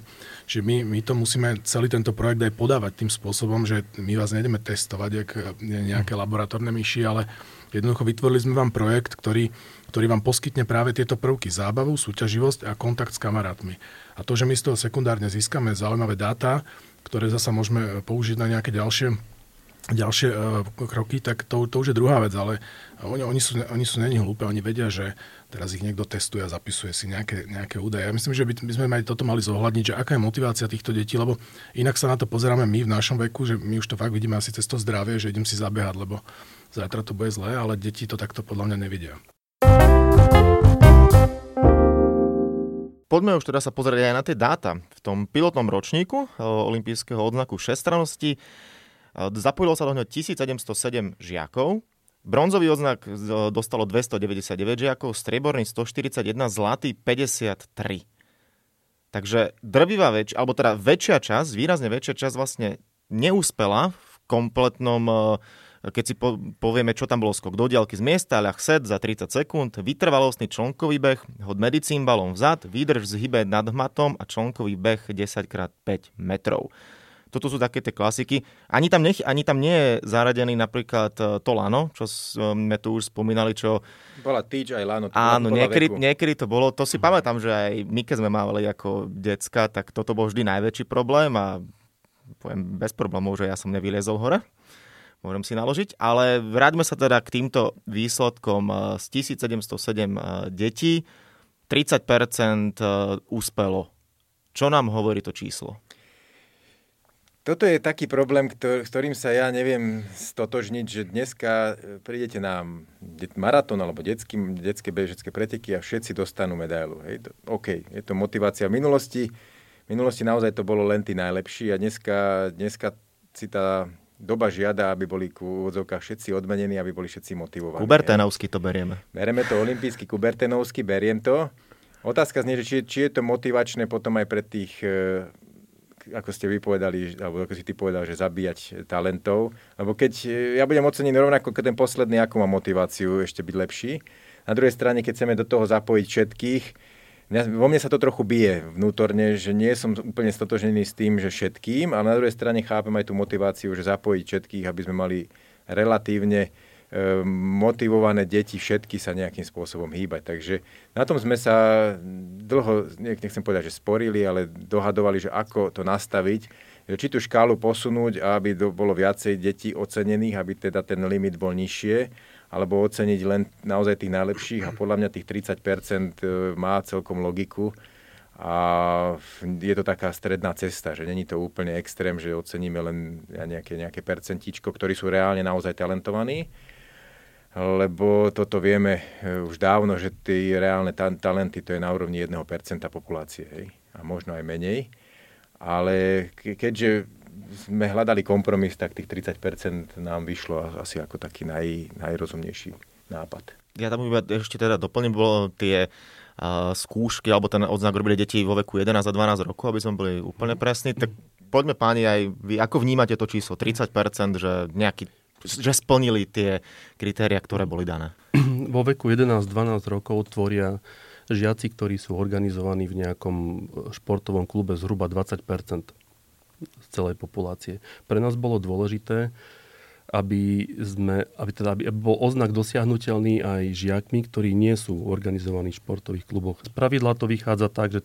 Čiže my, my to musíme celý tento projekt aj podávať tým spôsobom, že my vás nejdeme testovať, jak nejaké laboratórne myši, ale jednoducho vytvorili sme vám projekt, ktorý, ktorý vám poskytne práve tieto prvky. Zábavu, súťaživosť a kontakt s kamarátmi. A to, že my z toho sekundárne získame zaujímavé dáta, ktoré zasa môžeme použiť na nejaké ďalšie ďalšie uh, kroky, tak to, to už je druhá vec, ale oni, oni, sú, oni sú není hlúpe, oni vedia, že teraz ich niekto testuje a zapisuje si nejaké, nejaké údaje. Ja myslím, že by, by sme aj toto mali zohľadniť, že aká je motivácia týchto detí, lebo inak sa na to pozeráme my v našom veku, že my už to fakt vidíme asi cez to zdravie, že idem si zabehať, lebo zajtra to bude zlé, ale deti to takto podľa mňa nevidia. poďme už teda sa pozrieť aj na tie dáta. V tom pilotnom ročníku olympijského odznaku všestranosti zapojilo sa do ňoho 1707 žiakov, Bronzový odznak dostalo 299 žiakov, strieborný 141, zlatý 53. Takže drvivá väč, alebo teda väčšia časť, výrazne väčšia časť vlastne neúspela v kompletnom, e, keď si povieme, čo tam bolo skok do diaľky z miesta, ľah set za 30 sekúnd, vytrvalostný člnkový beh, hod medicínbalom vzad, výdrž z hybe nad hmatom a člnkový beh 10x5 metrov. Toto sú také tie klasiky. Ani tam, nech, ani tam nie je zaradený napríklad e, to lano, čo sme tu už spomínali, čo... Bola týč aj lano. Áno, niekedy, niekedy to bolo. To si pamätám, že aj my, keď sme mávali ako decka, tak toto bol vždy najväčší problém a poviem bez problémov, že ja som nevyliezol hore. Môžem si naložiť. Ale vráťme sa teda k týmto výsledkom z 1707 e, detí. 30% e, úspelo. Čo nám hovorí to číslo? Toto je taký problém, ktor- s ktorým sa ja neviem stotožniť, že dneska e, prídete na maratón alebo detský, detské bežecké preteky a všetci dostanú medailu. Hej. OK, je to motivácia v minulosti. V minulosti naozaj to bolo len tí najlepší a dneska, dneska si tá doba žiada, aby boli ku úvodzovkách všetci odmenení, aby boli všetci motivovaní. Kubertenovsky to berieme. Bereme to olimpijsky, kubertenovsky, beriem to. Otázka znie, že či, či je to motivačné potom aj pre tých e, ako ste vypovedali, alebo ako si ty povedal, že zabíjať talentov. Lebo keď e, ja budem ocenený rovnako ako ten posledný, ako má motiváciu ešte byť lepší. Na druhej strane, keď chceme do toho zapojiť všetkých, vo mne sa to trochu bije vnútorne, že nie som úplne stotožený s tým, že všetkým, ale na druhej strane chápem aj tú motiváciu, že zapojiť všetkých, aby sme mali relatívne motivované deti všetky sa nejakým spôsobom hýbať. Takže na tom sme sa dlho, nechcem povedať, že sporili, ale dohadovali, že ako to nastaviť, že či tú škálu posunúť, aby bolo viacej detí ocenených, aby teda ten limit bol nižšie, alebo oceniť len naozaj tých najlepších a podľa mňa tých 30% e, má celkom logiku a je to taká stredná cesta, že není to úplne extrém, že oceníme len nejaké, nejaké percentíčko, ktorí sú reálne naozaj talentovaní, lebo toto vieme e, už dávno, že tie reálne ta- talenty to je na úrovni 1% populácie, hej? a možno aj menej. Ale ke- keďže sme hľadali kompromis, tak tých 30% nám vyšlo asi ako taký naj, najrozumnejší nápad. Ja tam iba ešte teda doplním, bolo tie uh, skúšky, alebo ten odznak robili deti vo veku 11 a 12 rokov, aby sme boli úplne presní. Tak poďme páni aj vy, ako vnímate to číslo 30%, že nejaký že splnili tie kritéria, ktoré boli dané? Vo veku 11-12 rokov tvoria žiaci, ktorí sú organizovaní v nejakom športovom klube zhruba 20 z celej populácie. Pre nás bolo dôležité, aby, sme, aby, teda, aby bol oznak dosiahnutelný aj žiakmi, ktorí nie sú organizovaní v športových kluboch. Z pravidla to vychádza tak, že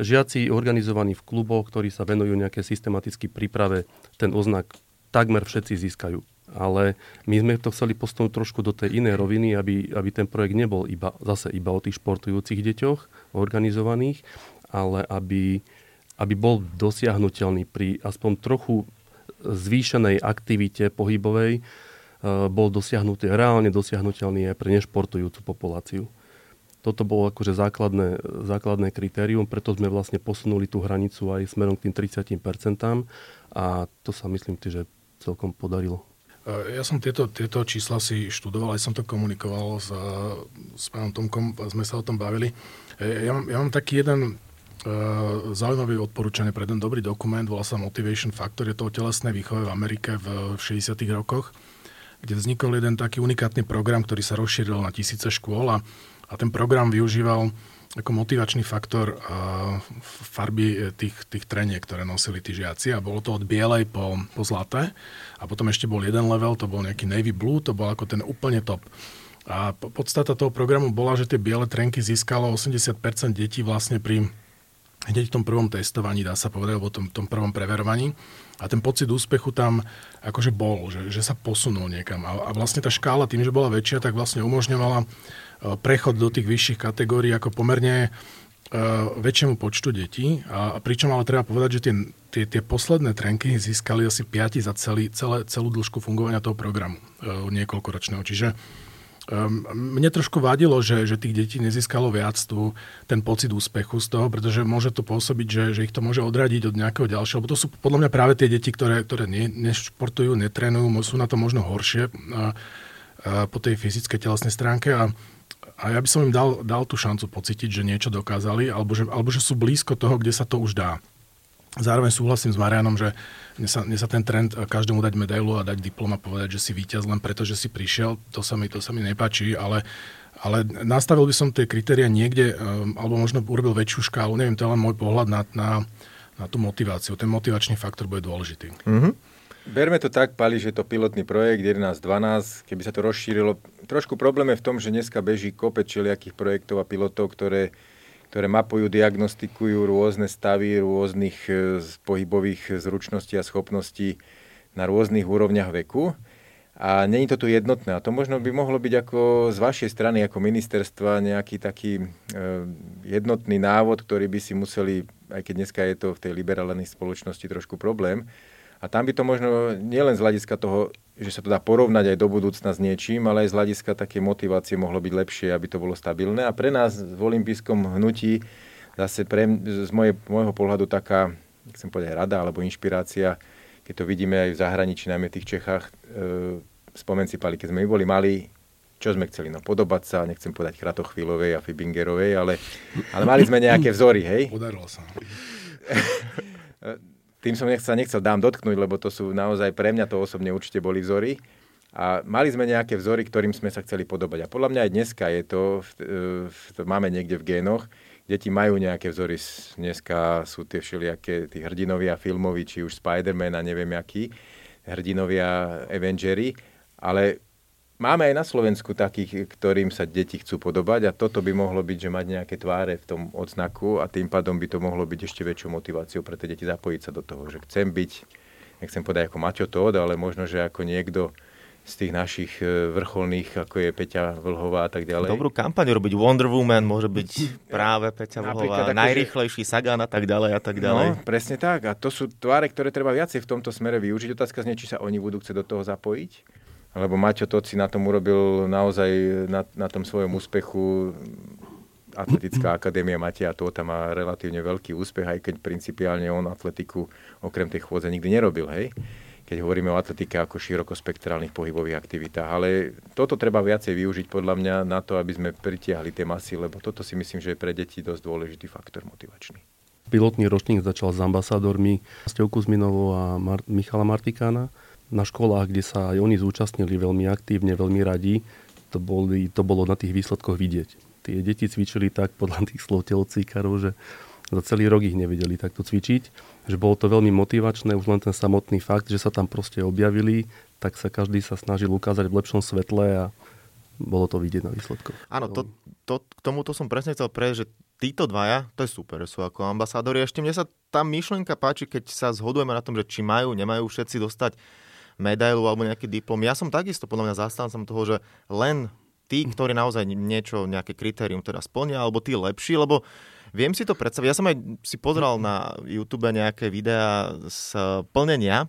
žiaci organizovaní v kluboch, ktorí sa venujú nejaké systematické príprave, ten oznak takmer všetci získajú ale my sme to chceli posunúť trošku do tej inej roviny, aby, aby ten projekt nebol iba, zase iba o tých športujúcich deťoch organizovaných, ale aby, aby bol dosiahnutelný pri aspoň trochu zvýšenej aktivite pohybovej, e, bol dosiahnutý, reálne dosiahnutelný aj pre nešportujúcu populáciu. Toto bolo akože základné, základné kritérium, preto sme vlastne posunuli tú hranicu aj smerom k tým 30% a to sa myslím, že celkom podarilo. Eh, ja som tieto, tieto čísla si študoval, aj som to komunikoval s, s pánom Tomkom, sme sa o tom bavili. Eh, ja mám, ja mám taký jeden uh, zaujímavý odporúčanie pre ten dobrý dokument, volá sa Motivation Factor, je to o telesnej výchove v Amerike v 60. rokoch, kde vznikol jeden taký unikátny program, ktorý sa rozšíril na tisíce škôl a, a ten program využíval ako motivačný faktor uh, farby tých, tých treniek, ktoré nosili tí žiaci a bolo to od bielej po, po zlaté a potom ešte bol jeden level, to bol nejaký navy blue, to bol ako ten úplne top. A podstata toho programu bola, že tie biele trenky získalo 80% detí vlastne pri hneď v tom prvom testovaní, dá sa povedať, alebo tom, tom prvom preverovaní. A ten pocit úspechu tam akože bol, že, že sa posunul niekam. A, a vlastne tá škála tým, že bola väčšia, tak vlastne umožňovala prechod do tých vyšších kategórií ako pomerne e, väčšiemu počtu detí. A, pričom ale treba povedať, že tie, tie, tie posledné trenky získali asi 5 za celý, celé, celú dĺžku fungovania toho programu e, niekoľkoročného. Čiže mne trošku vadilo, že, že tých detí nezískalo viac tu ten pocit úspechu z toho, pretože môže to pôsobiť, že, že ich to môže odradiť od nejakého ďalšieho. Lebo to sú podľa mňa práve tie deti, ktoré, ktoré ne, nešportujú, netrénujú, sú na to možno horšie a, a po tej fyzickej telesnej stránke. A, a ja by som im dal, dal tú šancu pocítiť, že niečo dokázali, alebo že, alebo že sú blízko toho, kde sa to už dá. Zároveň súhlasím s Marianom, že mne sa, mne sa ten trend eh, každému dať medailu a dať diplom a povedať, že si víťaz len preto, že si prišiel, to sa mi, to sa mi nepáči, ale, ale nastavil by som tie kritéria niekde, um, alebo možno urobil väčšiu škálu, neviem, to je len môj pohľad na, na, na tú motiváciu. Ten motivačný faktor bude dôležitý. Mm-hmm. Berme to tak, Pali, že to pilotný projekt 11-12, keby sa to rozšírilo. Trošku problém je v tom, že dneska beží kopec čeliakých projektov a pilotov, ktoré ktoré mapujú, diagnostikujú rôzne stavy rôznych e, pohybových zručností a schopností na rôznych úrovniach veku. A není to tu jednotné. A to možno by mohlo byť ako z vašej strany, ako ministerstva, nejaký taký e, jednotný návod, ktorý by si museli, aj keď dneska je to v tej liberálnej spoločnosti trošku problém, a tam by to možno nielen z hľadiska toho, že sa to dá porovnať aj do budúcna s niečím, ale aj z hľadiska také motivácie mohlo byť lepšie, aby to bolo stabilné. A pre nás v olympijskom hnutí zase pre, z moje, môjho pohľadu taká, chcem povedať, rada alebo inšpirácia, keď to vidíme aj v zahraničí, najmä v tých Čechách, e, spomen si pali, keď sme my boli mali, čo sme chceli, no podobať sa, nechcem povedať Kratochvílovej a Fibingerovej, ale, ale mali sme nejaké vzory, hej? Podarilo sa. tým som nechcel, nechcel dám dotknúť, lebo to sú naozaj pre mňa to osobne určite boli vzory. A mali sme nejaké vzory, ktorým sme sa chceli podobať. A podľa mňa aj dneska je to, to máme niekde v génoch, deti majú nejaké vzory. Dneska sú tie všelijaké tí hrdinovia filmoví, či už Spider-Man a neviem aký, hrdinovia Avengery, ale Máme aj na Slovensku takých, ktorým sa deti chcú podobať a toto by mohlo byť, že mať nejaké tváre v tom odznaku a tým pádom by to mohlo byť ešte väčšou motiváciou pre tie deti zapojiť sa do toho, že chcem byť, nechcem povedať ako Maťo Todd, ale možno, že ako niekto z tých našich e, vrcholných, ako je Peťa Vlhová a tak ďalej. Dobrú kampaň robiť. Wonder Woman môže byť práve Peťa Vlhová, najrychlejší Sagan a tak ďalej a tak ďalej. No, presne tak. A to sú tváre, ktoré treba viacej v tomto smere využiť. Otázka znie, či sa oni budú chcieť do toho zapojiť lebo Maťo Toci na tom urobil naozaj na, na tom svojom úspechu Atletická akadémia Matia Tota má relatívne veľký úspech, aj keď principiálne on atletiku okrem tej chôdze nikdy nerobil, hej? keď hovoríme o atletike ako širokospektrálnych pohybových aktivitách. Ale toto treba viacej využiť podľa mňa na to, aby sme pritiahli tie masy, lebo toto si myslím, že je pre deti dosť dôležitý faktor motivačný. Pilotný ročník začal s ambasádormi Stevku Zminovou a Mar- Michala Martikána na školách, kde sa aj oni zúčastnili veľmi aktívne, veľmi radi, to, boli, to bolo na tých výsledkoch vidieť. Tie deti cvičili tak podľa tých slov telocíkarov, že za celý rok ich nevedeli takto cvičiť, že bolo to veľmi motivačné, už len ten samotný fakt, že sa tam proste objavili, tak sa každý sa snažil ukázať v lepšom svetle a bolo to vidieť na výsledkoch. Áno, to, to, k tomuto som presne chcel prejsť, že títo dvaja, to je super, sú ako ambasádori. Ešte mne sa tá myšlienka páči, keď sa zhodujeme na tom, že či majú, nemajú všetci dostať medailu alebo nejaký diplom. Ja som takisto podľa mňa zastancom toho, že len tí, ktorí naozaj niečo, nejaké kritérium teda splnia, alebo tí lepší, lebo viem si to predstaviť. Ja som aj si pozeral na YouTube nejaké videá z plnenia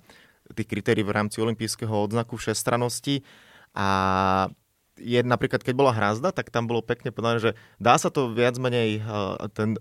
tých kritérií v rámci olympijského odznaku všestranosti a je napríklad, keď bola hrazda, tak tam bolo pekne povedané, že dá sa to viac menej uh, ten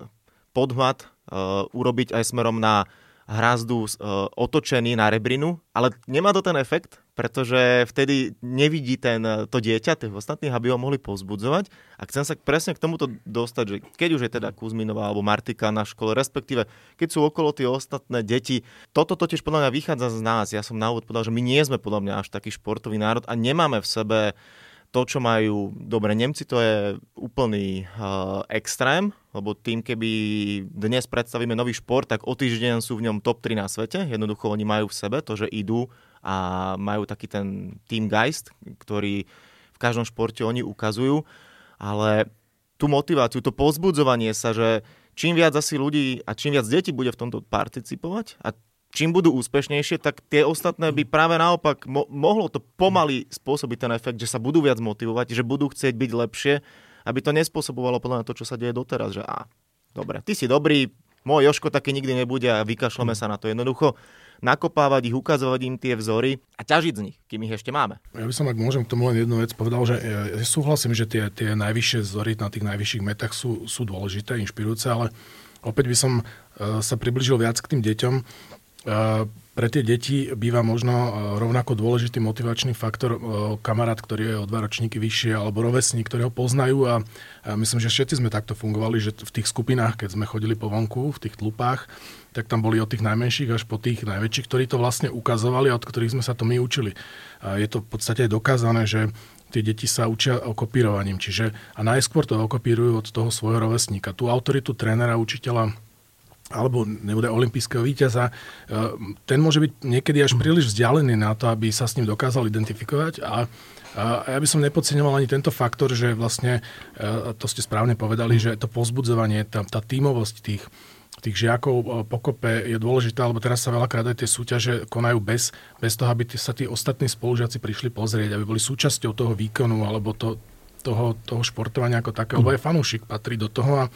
podhmat uh, urobiť aj smerom na hrazdu e, otočený na rebrinu, ale nemá to ten efekt, pretože vtedy nevidí ten, e, to dieťa, tých ostatných, aby ho mohli povzbudzovať. A chcem sa presne k tomuto dostať, že keď už je teda Kuzminová alebo Martika na škole, respektíve keď sú okolo tie ostatné deti, toto totiž podľa mňa vychádza z nás. Ja som na úvod povedal, že my nie sme podľa mňa až taký športový národ a nemáme v sebe to, čo majú, dobre, Nemci to je úplný uh, extrém, lebo tým, keby dnes predstavíme nový šport, tak o týždeň sú v ňom top 3 na svete. Jednoducho oni majú v sebe to, že idú a majú taký ten team geist, ktorý v každom športe oni ukazujú, ale tú motiváciu, to pozbudzovanie sa, že čím viac asi ľudí a čím viac detí bude v tomto participovať a čím budú úspešnejšie, tak tie ostatné by práve naopak mo- mohlo to pomaly spôsobiť ten efekt, že sa budú viac motivovať, že budú chcieť byť lepšie, aby to nespôsobovalo podľa to, čo sa deje doteraz, že á, dobre, ty si dobrý, môj Joško taký nikdy nebude a vykašľame sa na to. Jednoducho nakopávať ich, ukazovať im tie vzory a ťažiť z nich, kým ich ešte máme. Ja by som, ak môžem k tomu len jednu vec povedal, že ja súhlasím, že tie, tie najvyššie vzory na tých najvyšších metách sú, sú dôležité, inšpirujúce, ale opäť by som sa približil viac k tým deťom pre tie deti býva možno e, rovnako dôležitý motivačný faktor e, kamarát, ktorý je o dva ročníky vyššie, alebo rovesník, ktorí ho poznajú a, myslím, že všetci sme takto fungovali, že v tých skupinách, keď sme chodili po vonku, v tých tlupách, tak tam boli od tých najmenších až po tých najväčších, ktorí to vlastne ukazovali a od ktorých sme sa to my učili. A je to v podstate dokázané, že tie deti sa učia okopírovaním, čiže a najskôr to okopírujú od toho svojho rovesníka. Tú autoritu trénera, učiteľa alebo nebude olimpijského víťaza, e, ten môže byť niekedy až príliš vzdialený na to, aby sa s ním dokázal identifikovať. A a ja by som nepodceňoval ani tento faktor, že vlastne, e, to ste správne povedali, že to pozbudzovanie, tá, tá tímovosť tých, tých žiakov e, pokope je dôležitá, lebo teraz sa veľakrát aj tie súťaže konajú bez, bez toho, aby sa tí ostatní spolužiaci prišli pozrieť, aby boli súčasťou toho výkonu alebo to, toho, toho športovania ako takého, lebo aj fanúšik patrí do toho a,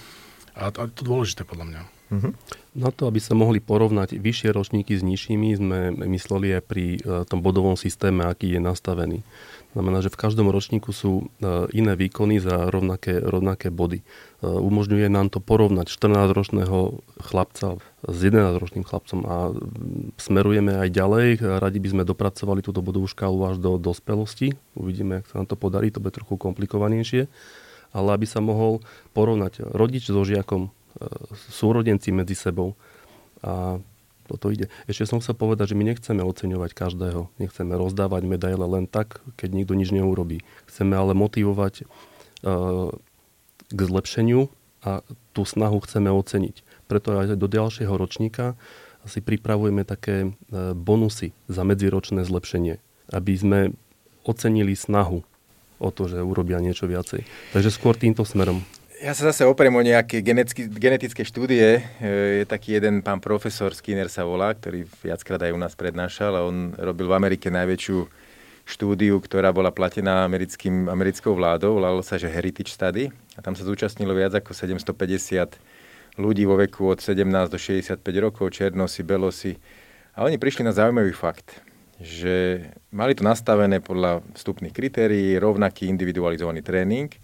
a to je dôležité podľa mňa. Uh-huh. Na to, aby sa mohli porovnať vyššie ročníky s nižšími, sme mysleli aj pri e, tom bodovom systéme, aký je nastavený. Znamená, že v každom ročníku sú e, iné výkony za rovnaké, rovnaké body. E, umožňuje nám to porovnať 14-ročného chlapca s 11-ročným chlapcom a smerujeme aj ďalej. Radi by sme dopracovali túto bodovú škálu až do dospelosti. Uvidíme, ak sa nám to podarí, to bude trochu komplikovanejšie. Ale aby sa mohol porovnať rodič so žiakom súrodenci medzi sebou. A toto ide. Ešte som chcel povedať, že my nechceme oceňovať každého. Nechceme rozdávať medaile len tak, keď nikto nič neurobí. Chceme ale motivovať uh, k zlepšeniu a tú snahu chceme oceniť. Preto aj do ďalšieho ročníka si pripravujeme také uh, bonusy za medziročné zlepšenie, aby sme ocenili snahu o to, že urobia niečo viacej. Takže skôr týmto smerom. Ja sa zase oprem o nejaké genetické, genetické štúdie. E, je taký jeden pán profesor Skinner sa volá, ktorý viackrát aj u nás prednášal a on robil v Amerike najväčšiu štúdiu, ktorá bola platená americkým, americkou vládou. Volalo sa, že Heritage Study. A tam sa zúčastnilo viac ako 750 ľudí vo veku od 17 do 65 rokov, černosy, belosi. A oni prišli na zaujímavý fakt, že mali to nastavené podľa vstupných kritérií, rovnaký individualizovaný tréning –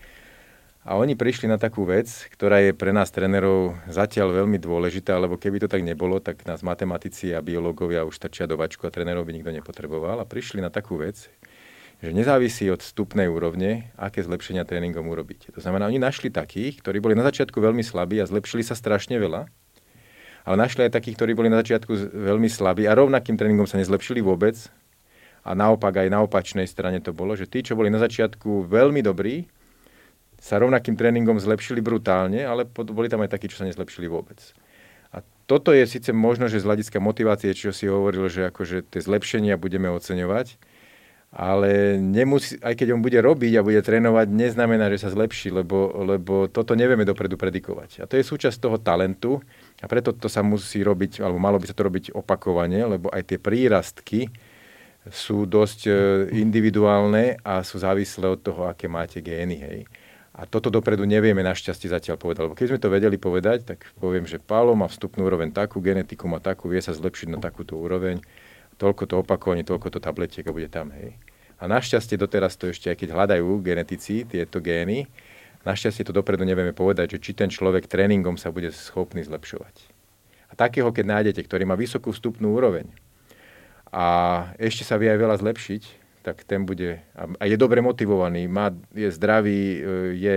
a oni prišli na takú vec, ktorá je pre nás trénerov zatiaľ veľmi dôležitá, lebo keby to tak nebolo, tak nás matematici a biológovia už trčia do vačku a trénerov by nikto nepotreboval. A prišli na takú vec, že nezávisí od vstupnej úrovne, aké zlepšenia tréningom urobiť. To znamená, oni našli takých, ktorí boli na začiatku veľmi slabí a zlepšili sa strašne veľa, ale našli aj takých, ktorí boli na začiatku veľmi slabí a rovnakým tréningom sa nezlepšili vôbec. A naopak aj na opačnej strane to bolo, že tí, čo boli na začiatku veľmi dobrí, sa rovnakým tréningom zlepšili brutálne, ale boli tam aj takí, čo sa nezlepšili vôbec. A toto je síce možno, že z hľadiska motivácie, čo si hovoril, že akože tie zlepšenia budeme oceňovať, ale nemusí, aj keď on bude robiť a bude trénovať, neznamená, že sa zlepší, lebo, lebo toto nevieme dopredu predikovať. A to je súčasť toho talentu a preto to sa musí robiť, alebo malo by sa to robiť opakovane, lebo aj tie prírastky sú dosť e, individuálne a sú závislé od toho, aké máte gény. Hej. A toto dopredu nevieme našťastie zatiaľ povedať. Lebo keď sme to vedeli povedať, tak poviem, že Pálo má vstupnú úroveň takú, genetiku má takú, vie sa zlepšiť na takúto úroveň, toľko to opakovanie, toľko to tabletiek bude tam. Hej. A našťastie doteraz to ešte, aj keď hľadajú genetici tieto gény, našťastie to dopredu nevieme povedať, že či ten človek tréningom sa bude schopný zlepšovať. A takého, keď nájdete, ktorý má vysokú vstupnú úroveň a ešte sa vie aj veľa zlepšiť, tak ten bude, a je dobre motivovaný, má, je zdravý, e, je,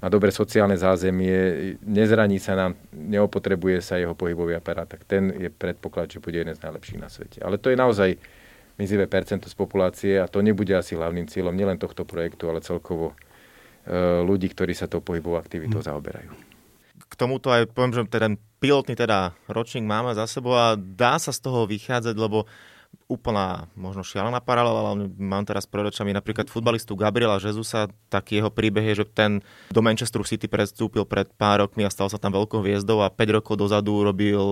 má dobré sociálne zázemie, nezraní sa nám, neopotrebuje sa jeho pohybový aparát, tak ten je predpoklad, že bude jeden z najlepších na svete. Ale to je naozaj mizivé percento z populácie a to nebude asi hlavným cieľom nielen tohto projektu, ale celkovo e, ľudí, ktorí sa tou pohybovou aktivitou hmm. zaoberajú. K tomuto aj poviem, že ten pilotný teda ročník máme za sebou a dá sa z toho vychádzať, lebo úplná možno šialená paralela, ale mám teraz pred očami napríklad futbalistu Gabriela Jezusa, tak jeho príbeh je, že ten do Manchesteru City predstúpil pred pár rokmi a stal sa tam veľkou hviezdou a 5 rokov dozadu robil,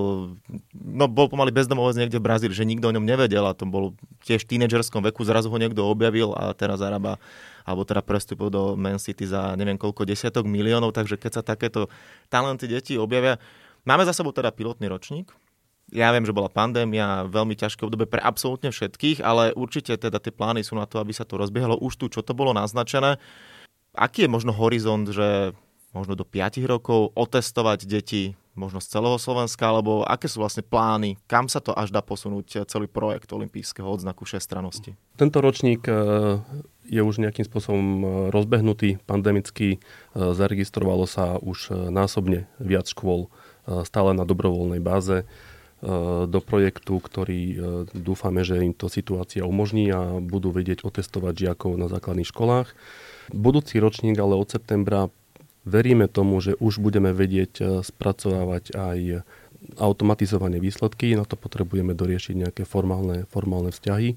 no bol pomaly bezdomovec niekde v Brazílii, že nikto o ňom nevedel a to bol tiež v tínedžerskom veku, zrazu ho niekto objavil a teraz zarába alebo teda prestúpil do Man City za neviem koľko desiatok miliónov, takže keď sa takéto talenty detí objavia, máme za sebou teda pilotný ročník, ja viem, že bola pandémia, veľmi ťažké obdobie pre absolútne všetkých, ale určite teda tie plány sú na to, aby sa to rozbiehalo už tu, čo to bolo naznačené. Aký je možno horizont, že možno do 5 rokov otestovať deti možno z celého Slovenska, alebo aké sú vlastne plány, kam sa to až dá posunúť celý projekt olympijského odznaku všestranosti? Tento ročník e, je už nejakým spôsobom e, rozbehnutý, pandemicky, e, zaregistrovalo sa už násobne viac škôl stále na dobrovoľnej báze do projektu, ktorý dúfame, že im to situácia umožní a budú vedieť otestovať žiakov na základných školách. Budúci ročník ale od septembra Veríme tomu, že už budeme vedieť e, spracovávať aj automatizované výsledky. Na to potrebujeme doriešiť nejaké formálne, formálne vzťahy,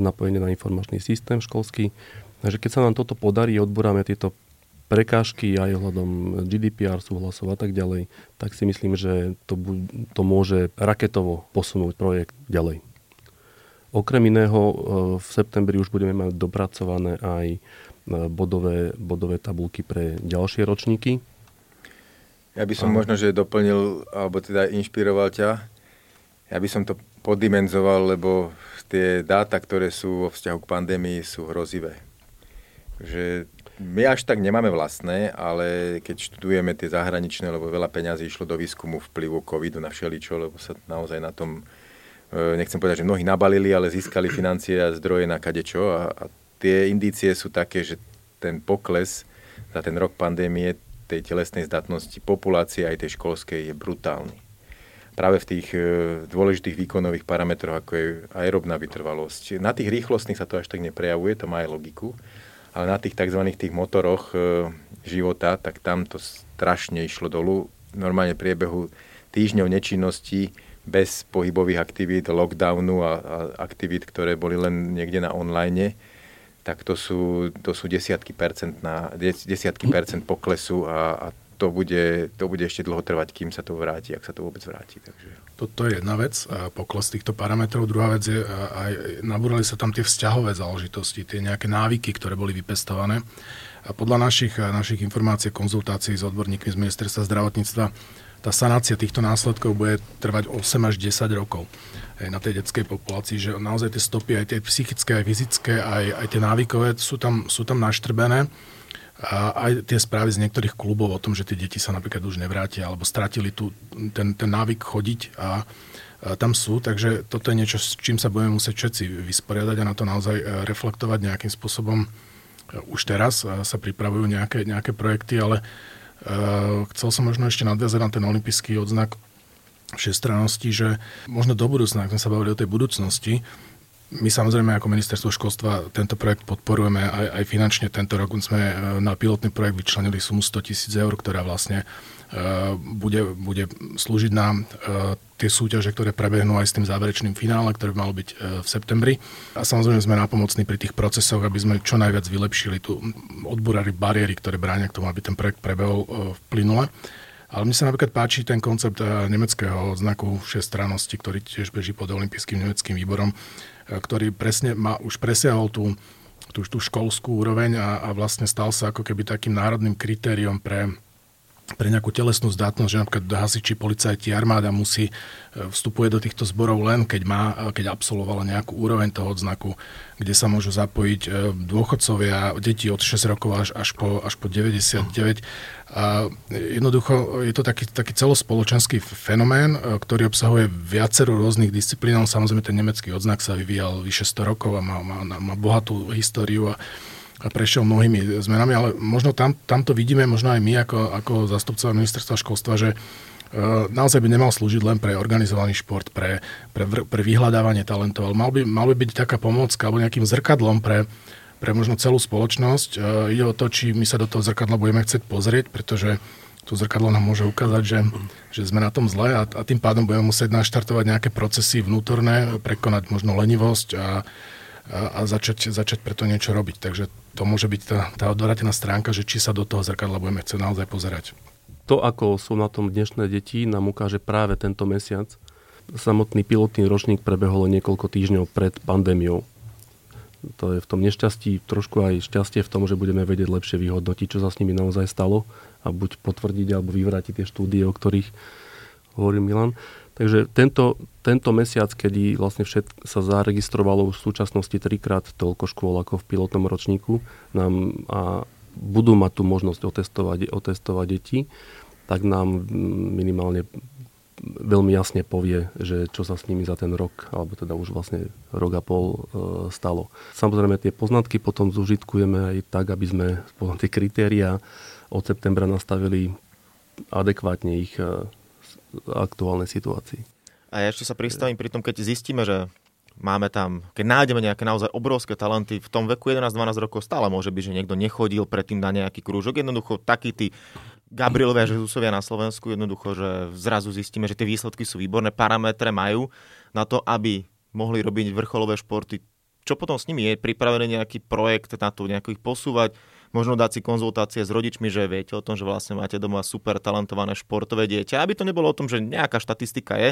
napojenie na informačný systém školský. Takže keď sa nám toto podarí, odboráme tieto prekážky aj ohľadom GDPR, súhlasov a tak ďalej, tak si myslím, že to, to môže raketovo posunúť projekt ďalej. Okrem iného e, v septembri už budeme mať dopracované aj bodové, bodové tabulky pre ďalšie ročníky. Ja by som a... možno, že doplnil, alebo teda inšpiroval ťa. Ja by som to podimenzoval, lebo tie dáta, ktoré sú vo vzťahu k pandémii, sú hrozivé. Že my až tak nemáme vlastné, ale keď študujeme tie zahraničné, lebo veľa peňazí išlo do výskumu vplyvu covidu na všeličo, lebo sa naozaj na tom, e, nechcem povedať, že mnohí nabalili, ale získali financie a zdroje na kadečo a, a tie indície sú také, že ten pokles za ten rok pandémie tej telesnej zdatnosti populácie aj tej školskej je brutálny. Práve v tých e, dôležitých výkonových parametroch, ako je aerobná vytrvalosť. Na tých rýchlostných sa to až tak neprejavuje, to má aj logiku, ale na tých tzv. tých motoroch e, života, tak tam to strašne išlo dolu. Normálne priebehu týždňov nečinnosti bez pohybových aktivít, lockdownu a, a aktivít, ktoré boli len niekde na online, tak to sú, to sú desiatky, percent na, desiatky percent poklesu a, a to bude, to bude ešte dlho trvať, kým sa to vráti, ak sa to vôbec vráti. Takže... Toto je jedna vec, pokles týchto parametrov. Druhá vec je, aj nabúrali sa tam tie vzťahové záležitosti, tie nejaké návyky, ktoré boli vypestované. A podľa našich, našich informácií, konzultácií s odborníkmi z ministerstva zdravotníctva, tá sanácia týchto následkov bude trvať 8 až 10 rokov na tej detskej populácii, že naozaj tie stopy, aj tie psychické, aj fyzické, aj, aj tie návykové sú tam, sú tam naštrbené. A aj tie správy z niektorých klubov o tom, že tie deti sa napríklad už nevrátia alebo stratili tu ten, ten návyk chodiť a, a tam sú, takže toto je niečo, s čím sa budeme musieť všetci vysporiadať a na to naozaj e, reflektovať nejakým spôsobom. E, už teraz e, sa pripravujú nejaké, nejaké projekty, ale uh, chcel som možno ešte nadviazať na ten olimpijský odznak všestrannosti, že možno do budúcna, ak sme sa bavili o tej budúcnosti, my samozrejme ako ministerstvo školstva tento projekt podporujeme aj, aj finančne. Tento rok sme e, na pilotný projekt vyčlenili sumu 100 tisíc eur, ktorá vlastne uh, bude, bude slúžiť na uh, tie súťaže, ktoré prebehnú aj s tým záverečným finále, ktoré by malo byť v septembri. A samozrejme sme napomocní pri tých procesoch, aby sme čo najviac vylepšili tu odborari bariéry, ktoré bránia k tomu, aby ten projekt prebehol uh, plynule. Ale mne sa napríklad páči ten koncept nemeckého znaku všestrannosti, ktorý tiež beží pod olympijským nemeckým výborom, ktorý presne má, už presiahol tú, tú, tú školskú úroveň a, a vlastne stal sa ako keby takým národným kritériom pre pre nejakú telesnú zdatnosť, že napríklad hasiči, policajti, armáda musí e, vstupuje do týchto zborov len, keď má, e, keď absolvovala nejakú úroveň toho odznaku, kde sa môžu zapojiť e, dôchodcovia, deti od 6 rokov až, až, po, až po 99. A jednoducho je to taký, taký celospoločenský fenomén, ktorý obsahuje viacero rôznych disciplín. Samozrejme ten nemecký odznak sa vyvíjal vyše 100 rokov a má, má, má bohatú históriu a prešiel mnohými zmenami, ale možno tam, tam to vidíme, možno aj my ako, ako zastupcovia ministerstva školstva, že uh, naozaj by nemal slúžiť len pre organizovaný šport, pre, pre, pre vyhľadávanie talentov, ale mal by, mal by byť taká pomocka alebo nejakým zrkadlom pre, pre možno celú spoločnosť. Uh, ide o to, či my sa do toho zrkadla budeme chcieť pozrieť, pretože to zrkadlo nám môže ukázať, že, že sme na tom zle a, a tým pádom budeme musieť naštartovať nejaké procesy vnútorné, prekonať možno lenivosť a, a, začať, začať preto niečo robiť. Takže to môže byť tá, tá odvratená stránka, že či sa do toho zrkadla budeme chcieť naozaj pozerať. To, ako sú na tom dnešné deti, nám ukáže práve tento mesiac. Samotný pilotný ročník prebehol niekoľko týždňov pred pandémiou. To je v tom nešťastí trošku aj šťastie v tom, že budeme vedieť lepšie vyhodnotiť, čo sa s nimi naozaj stalo a buď potvrdiť alebo vyvrátiť tie štúdie, o ktorých hovorí Milan. Takže tento, tento mesiac, kedy vlastne všet, sa zaregistrovalo v súčasnosti trikrát toľko škôl ako v pilotnom ročníku nám a budú mať tú možnosť otestovať, otestovať deti, tak nám minimálne veľmi jasne povie, že čo sa s nimi za ten rok, alebo teda už vlastne rok a pol e, stalo. Samozrejme tie poznatky potom zužitkujeme aj tak, aby sme tie kritéria od septembra nastavili adekvátne ich e, aktuálnej situácii. A ja ešte sa pristavím pri tom, keď zistíme, že máme tam, keď nájdeme nejaké naozaj obrovské talenty, v tom veku 11-12 rokov stále môže byť, že niekto nechodil predtým na nejaký krúžok. Jednoducho taký tí Gabrielovia Žezusovia na Slovensku, jednoducho, že zrazu zistíme, že tie výsledky sú výborné, parametre majú na to, aby mohli robiť vrcholové športy. Čo potom s nimi je? Pripravený nejaký projekt na to, nejako ich posúvať? Možno dať si konzultácie s rodičmi, že viete o tom, že vlastne máte doma super talentované športové dieťa. Aby to nebolo o tom, že nejaká štatistika je.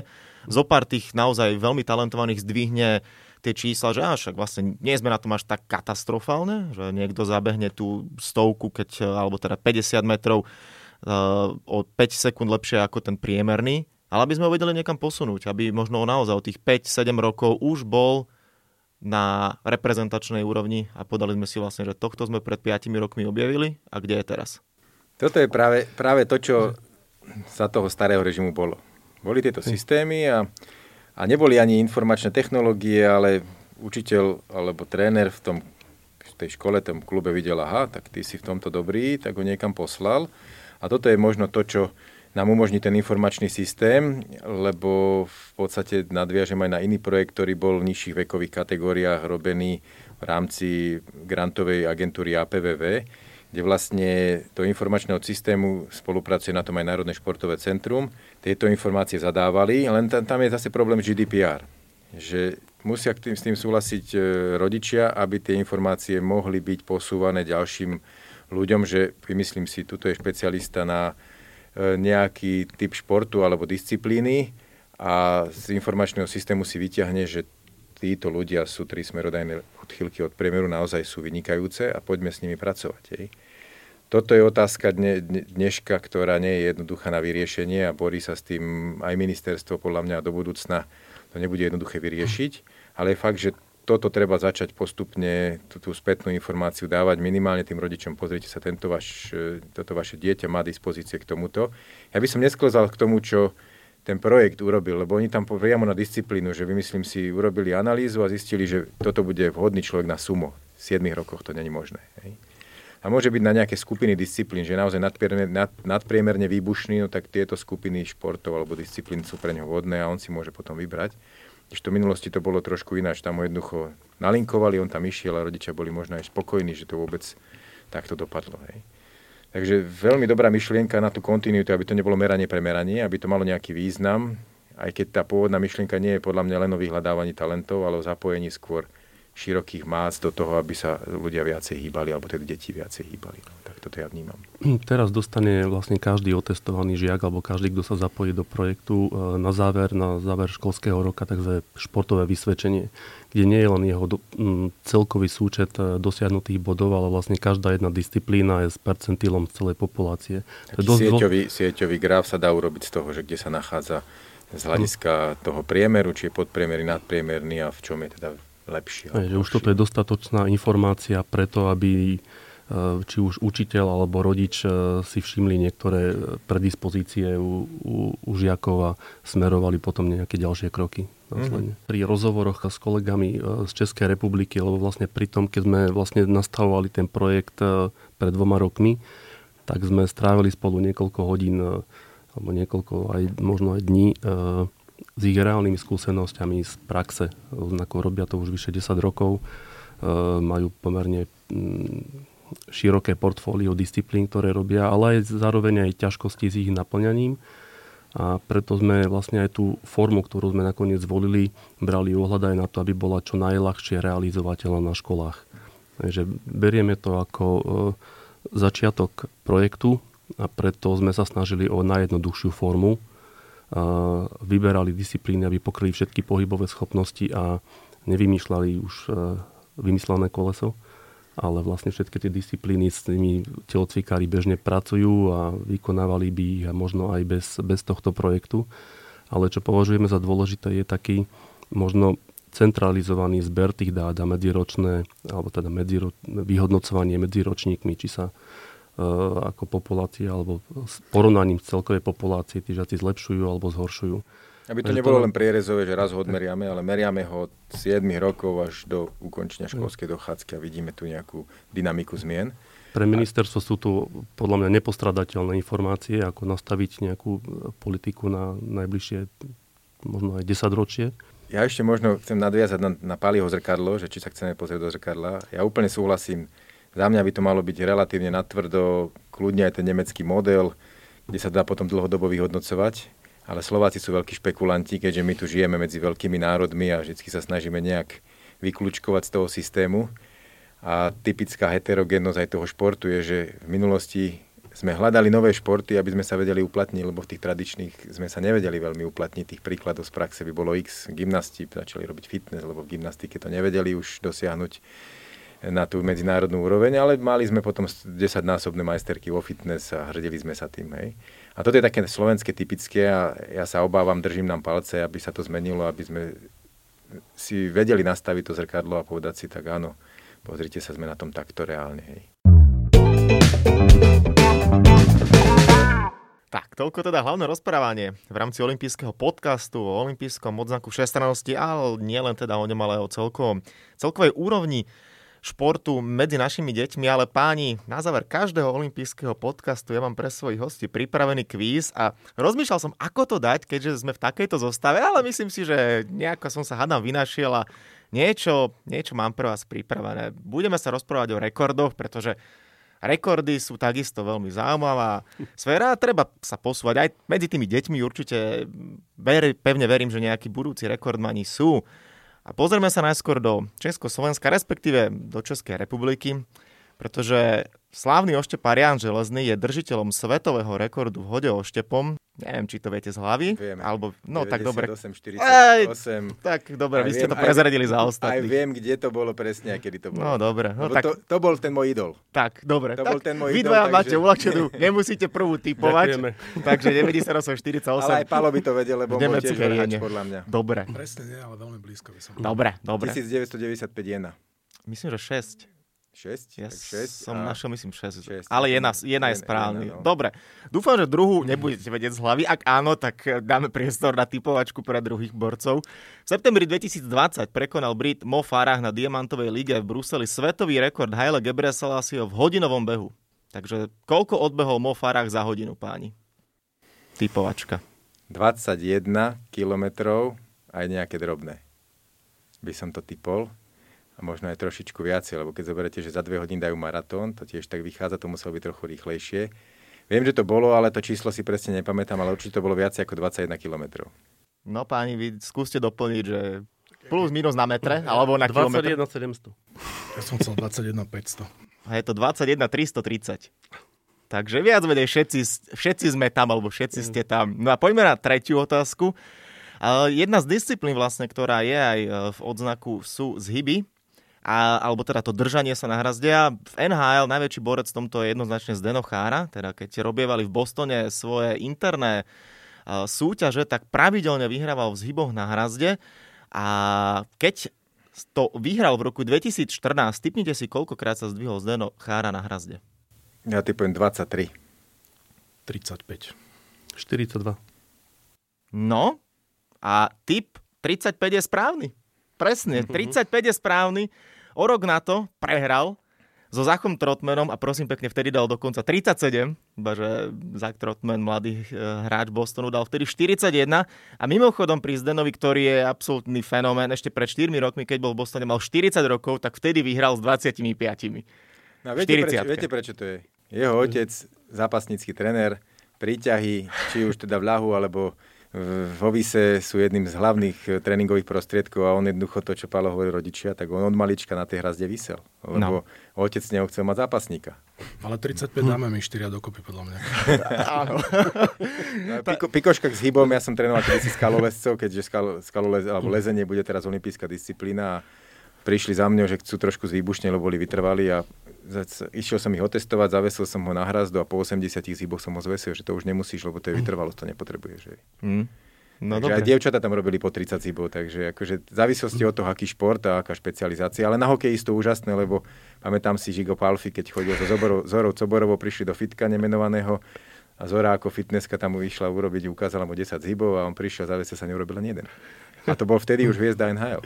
Zo pár tých naozaj veľmi talentovaných zdvihne tie čísla, že až vlastne nie sme na tom až tak katastrofálne, že niekto zabehne tú stovku, keď, alebo teda 50 metrov uh, o 5 sekúnd lepšie ako ten priemerný, ale aby sme ho vedeli niekam posunúť, aby možno naozaj o tých 5-7 rokov už bol na reprezentačnej úrovni a podali sme si vlastne, že tohto sme pred 5 rokmi objavili a kde je teraz. Toto je práve, práve to, čo za toho starého režimu bolo. Boli tieto systémy a, a neboli ani informačné technológie, ale učiteľ alebo tréner v tom v tej škole, tom klube videl, aha, tak ty si v tomto dobrý, tak ho niekam poslal. A toto je možno to, čo nám umožní ten informačný systém, lebo v podstate nadviažem aj na iný projekt, ktorý bol v nižších vekových kategóriách robený v rámci grantovej agentúry APVV, kde vlastne do informačného systému spolupracuje na tom aj Národné športové centrum. Tieto informácie zadávali, len tam, je zase problém GDPR, že musia s tým súhlasiť e, rodičia, aby tie informácie mohli byť posúvané ďalším ľuďom, že vymyslím si, tuto je špecialista na nejaký typ športu alebo disciplíny a z informačného systému si vyťahne, že títo ľudia sú tri smerodajné odchylky od priemeru, naozaj sú vynikajúce a poďme s nimi pracovať. Hej. Toto je otázka dne, dneška, ktorá nie je jednoduchá na vyriešenie a borí sa s tým aj ministerstvo podľa mňa do budúcna to nebude jednoduché vyriešiť, ale je fakt, že toto treba začať postupne, tú, tú spätnú informáciu dávať minimálne tým rodičom. Pozrite sa, tento vaš, e, toto vaše dieťa má dispozície k tomuto. Ja by som nesklzal k tomu, čo ten projekt urobil, lebo oni tam priamo na disciplínu, že vymyslím si, urobili analýzu a zistili, že toto bude vhodný človek na sumo. V 7 rokoch to není možné. Hej. A môže byť na nejaké skupiny disciplín, že naozaj nadpriemerne, nad, nadpriemerne výbušný, no tak tieto skupiny športov alebo disciplín sú pre ňo vhodné a on si môže potom vybrať. Ešte v minulosti to bolo trošku ináč, tam ho jednoducho nalinkovali, on tam išiel a rodičia boli možno aj spokojní, že to vôbec takto dopadlo. Hej. Takže veľmi dobrá myšlienka na tú kontinuitu, aby to nebolo meranie pre meranie, aby to malo nejaký význam, aj keď tá pôvodná myšlienka nie je podľa mňa len o vyhľadávaní talentov, ale o zapojení skôr širokých más do toho, aby sa ľudia viacej hýbali, alebo teda deti viacej hýbali. Tak toto ja vnímam. Teraz dostane vlastne každý otestovaný žiak, alebo každý, kto sa zapojí do projektu e, na záver, na záver školského roka, takže športové vysvedčenie, kde nie je len jeho do, m, celkový súčet e, dosiahnutých bodov, ale vlastne každá jedna disciplína je s percentilom celej populácie. To dosť sieťový, sieťový graf sa dá urobiť z toho, že kde sa nachádza z hľadiska toho priemeru, či je podpriemerný, nadpriemerný a v čom je teda lepší. Aj, že už toto je dostatočná informácia preto, aby e, či už učiteľ alebo rodič e, si všimli niektoré predispozície u, u, u žiakov a smerovali potom nejaké ďalšie kroky. Mm-hmm. Pri rozhovoroch s kolegami e, z Českej republiky, lebo vlastne pri tom, keď sme vlastne nastavovali ten projekt pred dvoma rokmi, tak sme strávili spolu niekoľko hodín alebo niekoľko aj možno aj dní s ich reálnymi skúsenosťami z praxe. Ako robia to už vyše 10 rokov, e, majú pomerne mm, široké portfólio disciplín, ktoré robia, ale aj zároveň aj ťažkosti s ich naplňaním. A preto sme vlastne aj tú formu, ktorú sme nakoniec zvolili, brali ohľad aj na to, aby bola čo najľahšie realizovateľná na školách. Takže berieme to ako e, začiatok projektu a preto sme sa snažili o najjednoduchšiu formu, vyberali disciplíny, aby pokryli všetky pohybové schopnosti a nevymýšľali už e, vymyslené koleso. ale vlastne všetky tie disciplíny s tými telocvikári bežne pracujú a vykonávali by ich a možno aj bez, bez tohto projektu. Ale čo považujeme za dôležité je taký možno centralizovaný zber tých dát a medziročné, alebo teda medziro, vyhodnocovanie medzi ročníkmi, či sa ako populácia alebo s porovnaním celkovej populácie tí žiaci zlepšujú alebo zhoršujú. Aby to nebolo len prierezové, že raz ho odmeriame, ale meriame ho od 7 rokov až do ukončenia školskej dochádzky a vidíme tu nejakú dynamiku zmien. Pre ministerstvo sú tu podľa mňa nepostradateľné informácie, ako nastaviť nejakú politiku na najbližšie možno aj 10 ročie. Ja ešte možno chcem nadviazať na, na Paliho zrkadlo, že či sa chceme pozrieť do zrkadla. Ja úplne súhlasím. Za mňa by to malo byť relatívne natvrdo, kľudne aj ten nemecký model, kde sa dá potom dlhodobo vyhodnocovať ale Slováci sú veľkí špekulanti, keďže my tu žijeme medzi veľkými národmi a vždy sa snažíme nejak vyklúčkovať z toho systému. A typická heterogénnosť aj toho športu je, že v minulosti sme hľadali nové športy, aby sme sa vedeli uplatniť, lebo v tých tradičných sme sa nevedeli veľmi uplatniť. Tých príkladov z praxe by bolo x. Gymnasti začali robiť fitness, lebo v gymnastike to nevedeli už dosiahnuť na tú medzinárodnú úroveň, ale mali sme potom 10-násobné majsterky vo fitness a hrdili sme sa tým. Hej. A toto je také slovenské typické a ja sa obávam, držím nám palce, aby sa to zmenilo, aby sme si vedeli nastaviť to zrkadlo a povedať si tak áno, pozrite sa, sme na tom takto reálne. Hej. Tak, toľko teda hlavné rozprávanie v rámci olympijského podcastu o olympijskom odznaku všestrannosti, ale nielen teda o ňom, ale o celkovom, celkovej úrovni športu medzi našimi deťmi, ale páni, na záver každého olympijského podcastu ja mám pre svojich hostí pripravený kvíz a rozmýšľal som, ako to dať, keďže sme v takejto zostave, ale myslím si, že nejako som sa hádam vynašiel a niečo, niečo mám pre vás pripravené. Budeme sa rozprávať o rekordoch, pretože rekordy sú takisto veľmi zaujímavá sféra a treba sa posúvať aj medzi tými deťmi. Určite ver, pevne verím, že nejakí budúci rekordmani sú. A pozrieme sa najskôr do Československa, respektíve do Českej republiky, pretože slávny ošteparian železný je držiteľom svetového rekordu v hode oštepom. Neviem, či to viete z hlavy. Vieme. Alebo, no 98, tak dobre. 48. Ej, tak dobre, vy ste to prezradili aj, za ostatných. Aj viem, kde to bolo presne a kedy to bolo. No dobre. No, Lebo tak, to, to bol ten môj idol. tak, dobre. to tak, bol ten môj vy idol, dvaja takže- máte uľahčenú, nemusíte prvú typovať. Ďakujeme. takže 98, 48. Ale aj Palo by to vedel, lebo bol tiež vrhač podľa mňa. Dobre, Presne nie, ale veľmi blízko by som. dobre, dobre. 1995 jena. Myslím, že 6. 6? Ja tak 6 som našiel, myslím, 6. šesť. Ale je, na, je Jedna- najsprávny. jedna, no. Dobre. Dúfam, že druhú nebudete vedieť z hlavy. Ak áno, tak eh, dáme priestor na typovačku pre druhých borcov. V septembri 2020 prekonal Brit Mo Farah na Diamantovej lige v Bruseli svetový rekord Haile Gebrselassie v hodinovom behu. Takže koľko odbehol Mo Farah za hodinu, páni? Typovačka. 21 kilometrov aj nejaké drobné. By som to typol. A možno aj trošičku viacej, lebo keď zoberete, že za dve hodiny dajú maratón, to tiež tak vychádza, to muselo byť trochu rýchlejšie. Viem, že to bolo, ale to číslo si presne nepamätám, ale určite to bolo viac ako 21 kilometrov. No páni, vy skúste doplniť, že plus minus na metre, alebo na kilometr. 21 700. Ja som chcel 21 500. A je to 21 330. Takže viac menej všetci, všetci sme tam, alebo všetci ste tam. No a poďme na tretiu otázku. Jedna z disciplín vlastne, ktorá je aj e, v odznaku sú zhyby, a, alebo teda to držanie sa na hrazde. A v NHL najväčší borec v tomto je jednoznačne Zdeno Chára, teda keď robievali v Bostone svoje interné e, súťaže, tak pravidelne vyhrával v zhyboch na hrazde. A keď to vyhral v roku 2014, typnite si, koľkokrát sa zdvihol Zdeno Chára na hrazde. Ja typujem 23. 35. 42. No, a typ 35 je správny. Presne, 35 je správny. O rok na to prehral so Zachom Trotmanom a prosím pekne, vtedy dal dokonca 37, iba že Zach Trotman, mladý e, hráč Bostonu, dal vtedy 41 a mimochodom pri Zdenovi, ktorý je absolútny fenomén, ešte pred 4 rokmi, keď bol v Bostone, mal 40 rokov, tak vtedy vyhral s 25. No, viete, prečo, 40-ke. viete, prečo to je? Jeho otec, zápasnícky trenér, príťahy, či už teda v ľahu, alebo v v Ovise sú jedným z hlavných eh, tréningových prostriedkov a on jednoducho to, čo Pálo hovorí rodičia, tak on od malička na tej hrazde vysel. Lebo no. otec neho chcel mať zápasníka. Ale 35 dáme mi 4 dokopy, podľa mňa. Áno. No, Piko, pikoška s hybom, ja som trénoval kedysi skalolezcov, keďže skal, skalolez, alebo lezenie bude teraz olimpijská disciplína a prišli za mňou, že chcú trošku zvýbušne, lebo boli vytrvali a išiel som ich otestovať, zavesil som ho na hrazdu a po 80 zhyboch som ho zvesil, že to už nemusíš, lebo to je vytrvalosť, to nepotrebuješ. Že... Mm. No, takže aj dievčata tam robili po 30 zibov, takže akože závislosti od toho, aký šport a aká špecializácia. Ale na hokeji to úžasné, lebo pamätám si Žigo Palfi, keď chodil so Zorou, Zorou Coborovou, prišli do fitka nemenovaného a Zora ako fitnesska tam mu išla urobiť, ukázala mu 10 zibov a on prišiel, závese sa neurobil len jeden. A to bol vtedy už hviezda NHL.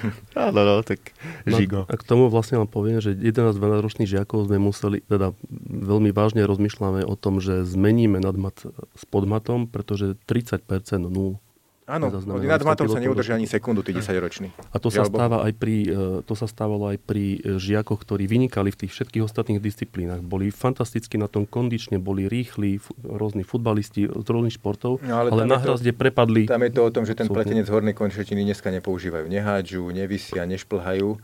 Áno, no, tak žigo. No, a k tomu vlastne vám poviem, že 11-12 ročných žiakov sme museli, teda veľmi vážne rozmýšľame o tom, že zmeníme nadmat s podmatom, pretože 30% nul Áno, nad matom sa neudržia ani sekundu, tí 10 roční. A to sa, stáva aj pri, e, to sa stávalo aj pri e, žiakoch, ktorí vynikali v tých všetkých ostatných disciplínach. Boli fantasticky na tom kondične, boli rýchli, f- rôzni futbalisti z rôznych športov, no, ale, ale na hrazde prepadli. Tam je to o tom, že ten pletenec hornej končetiny dneska nepoužívajú. Nehádžu, nevysia, nešplhajú.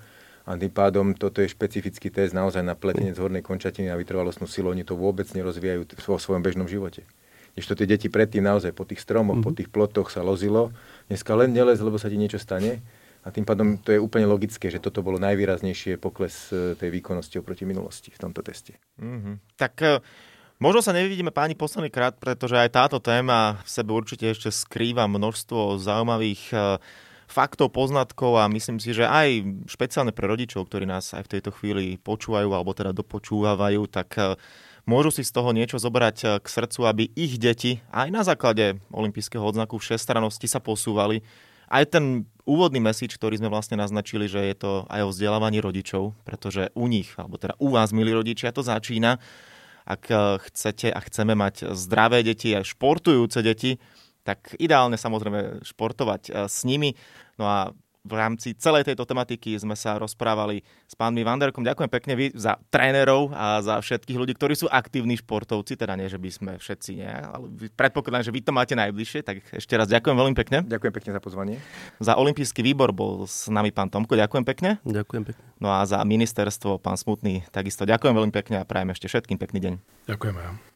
A tým pádom toto je špecifický test naozaj na pletenec hornej končatiny a vytrvalostnú silu. Oni to vôbec nerozvíjajú vo svojom bežnom živote. Ešte tie deti predtým naozaj po tých stromoch, mm-hmm. po mhm. tých plotoch sa lozilo. Dneska len nelez, lebo sa ti niečo stane. A tým pádom to je úplne logické, že toto bolo najvýraznejšie pokles e, tej výkonnosti oproti minulosti v tomto teste. Mm-hmm. Tak e, možno sa nevidíme páni posledný krát, pretože aj táto téma v sebe určite ešte skrýva množstvo zaujímavých e, faktov, poznatkov a myslím si, že aj špeciálne pre rodičov, ktorí nás aj v tejto chvíli počúvajú alebo teda dopočúvajú, tak môžu si z toho niečo zobrať eh, k srdcu, aby ich deti aj na základe olympijského odznaku všestrannosti sa posúvali. Aj ten úvodný message, ktorý sme vlastne naznačili, že je to aj o vzdelávaní rodičov, pretože u nich, alebo teda u vás, milí rodičia, to začína. Ak eh, chcete a chceme mať zdravé deti, aj športujúce deti, tak ideálne samozrejme športovať eh, s nimi. No a v rámci celej tejto tematiky sme sa rozprávali s pánmi Vanderkom. Ďakujem pekne vy za trénerov a za všetkých ľudí, ktorí sú aktívni športovci, teda nie, že by sme všetci nie, ale predpokladám, že vy to máte najbližšie, tak ešte raz ďakujem veľmi pekne. Ďakujem pekne za pozvanie. Za olimpijský výbor bol s nami pán Tomko, ďakujem pekne. Ďakujem pekne. No a za ministerstvo pán Smutný takisto ďakujem veľmi pekne a prajem ešte všetkým pekný deň. Ďakujem.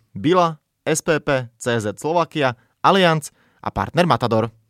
Bila, SPP, CZ Slovakia, Allianz a partner Matador.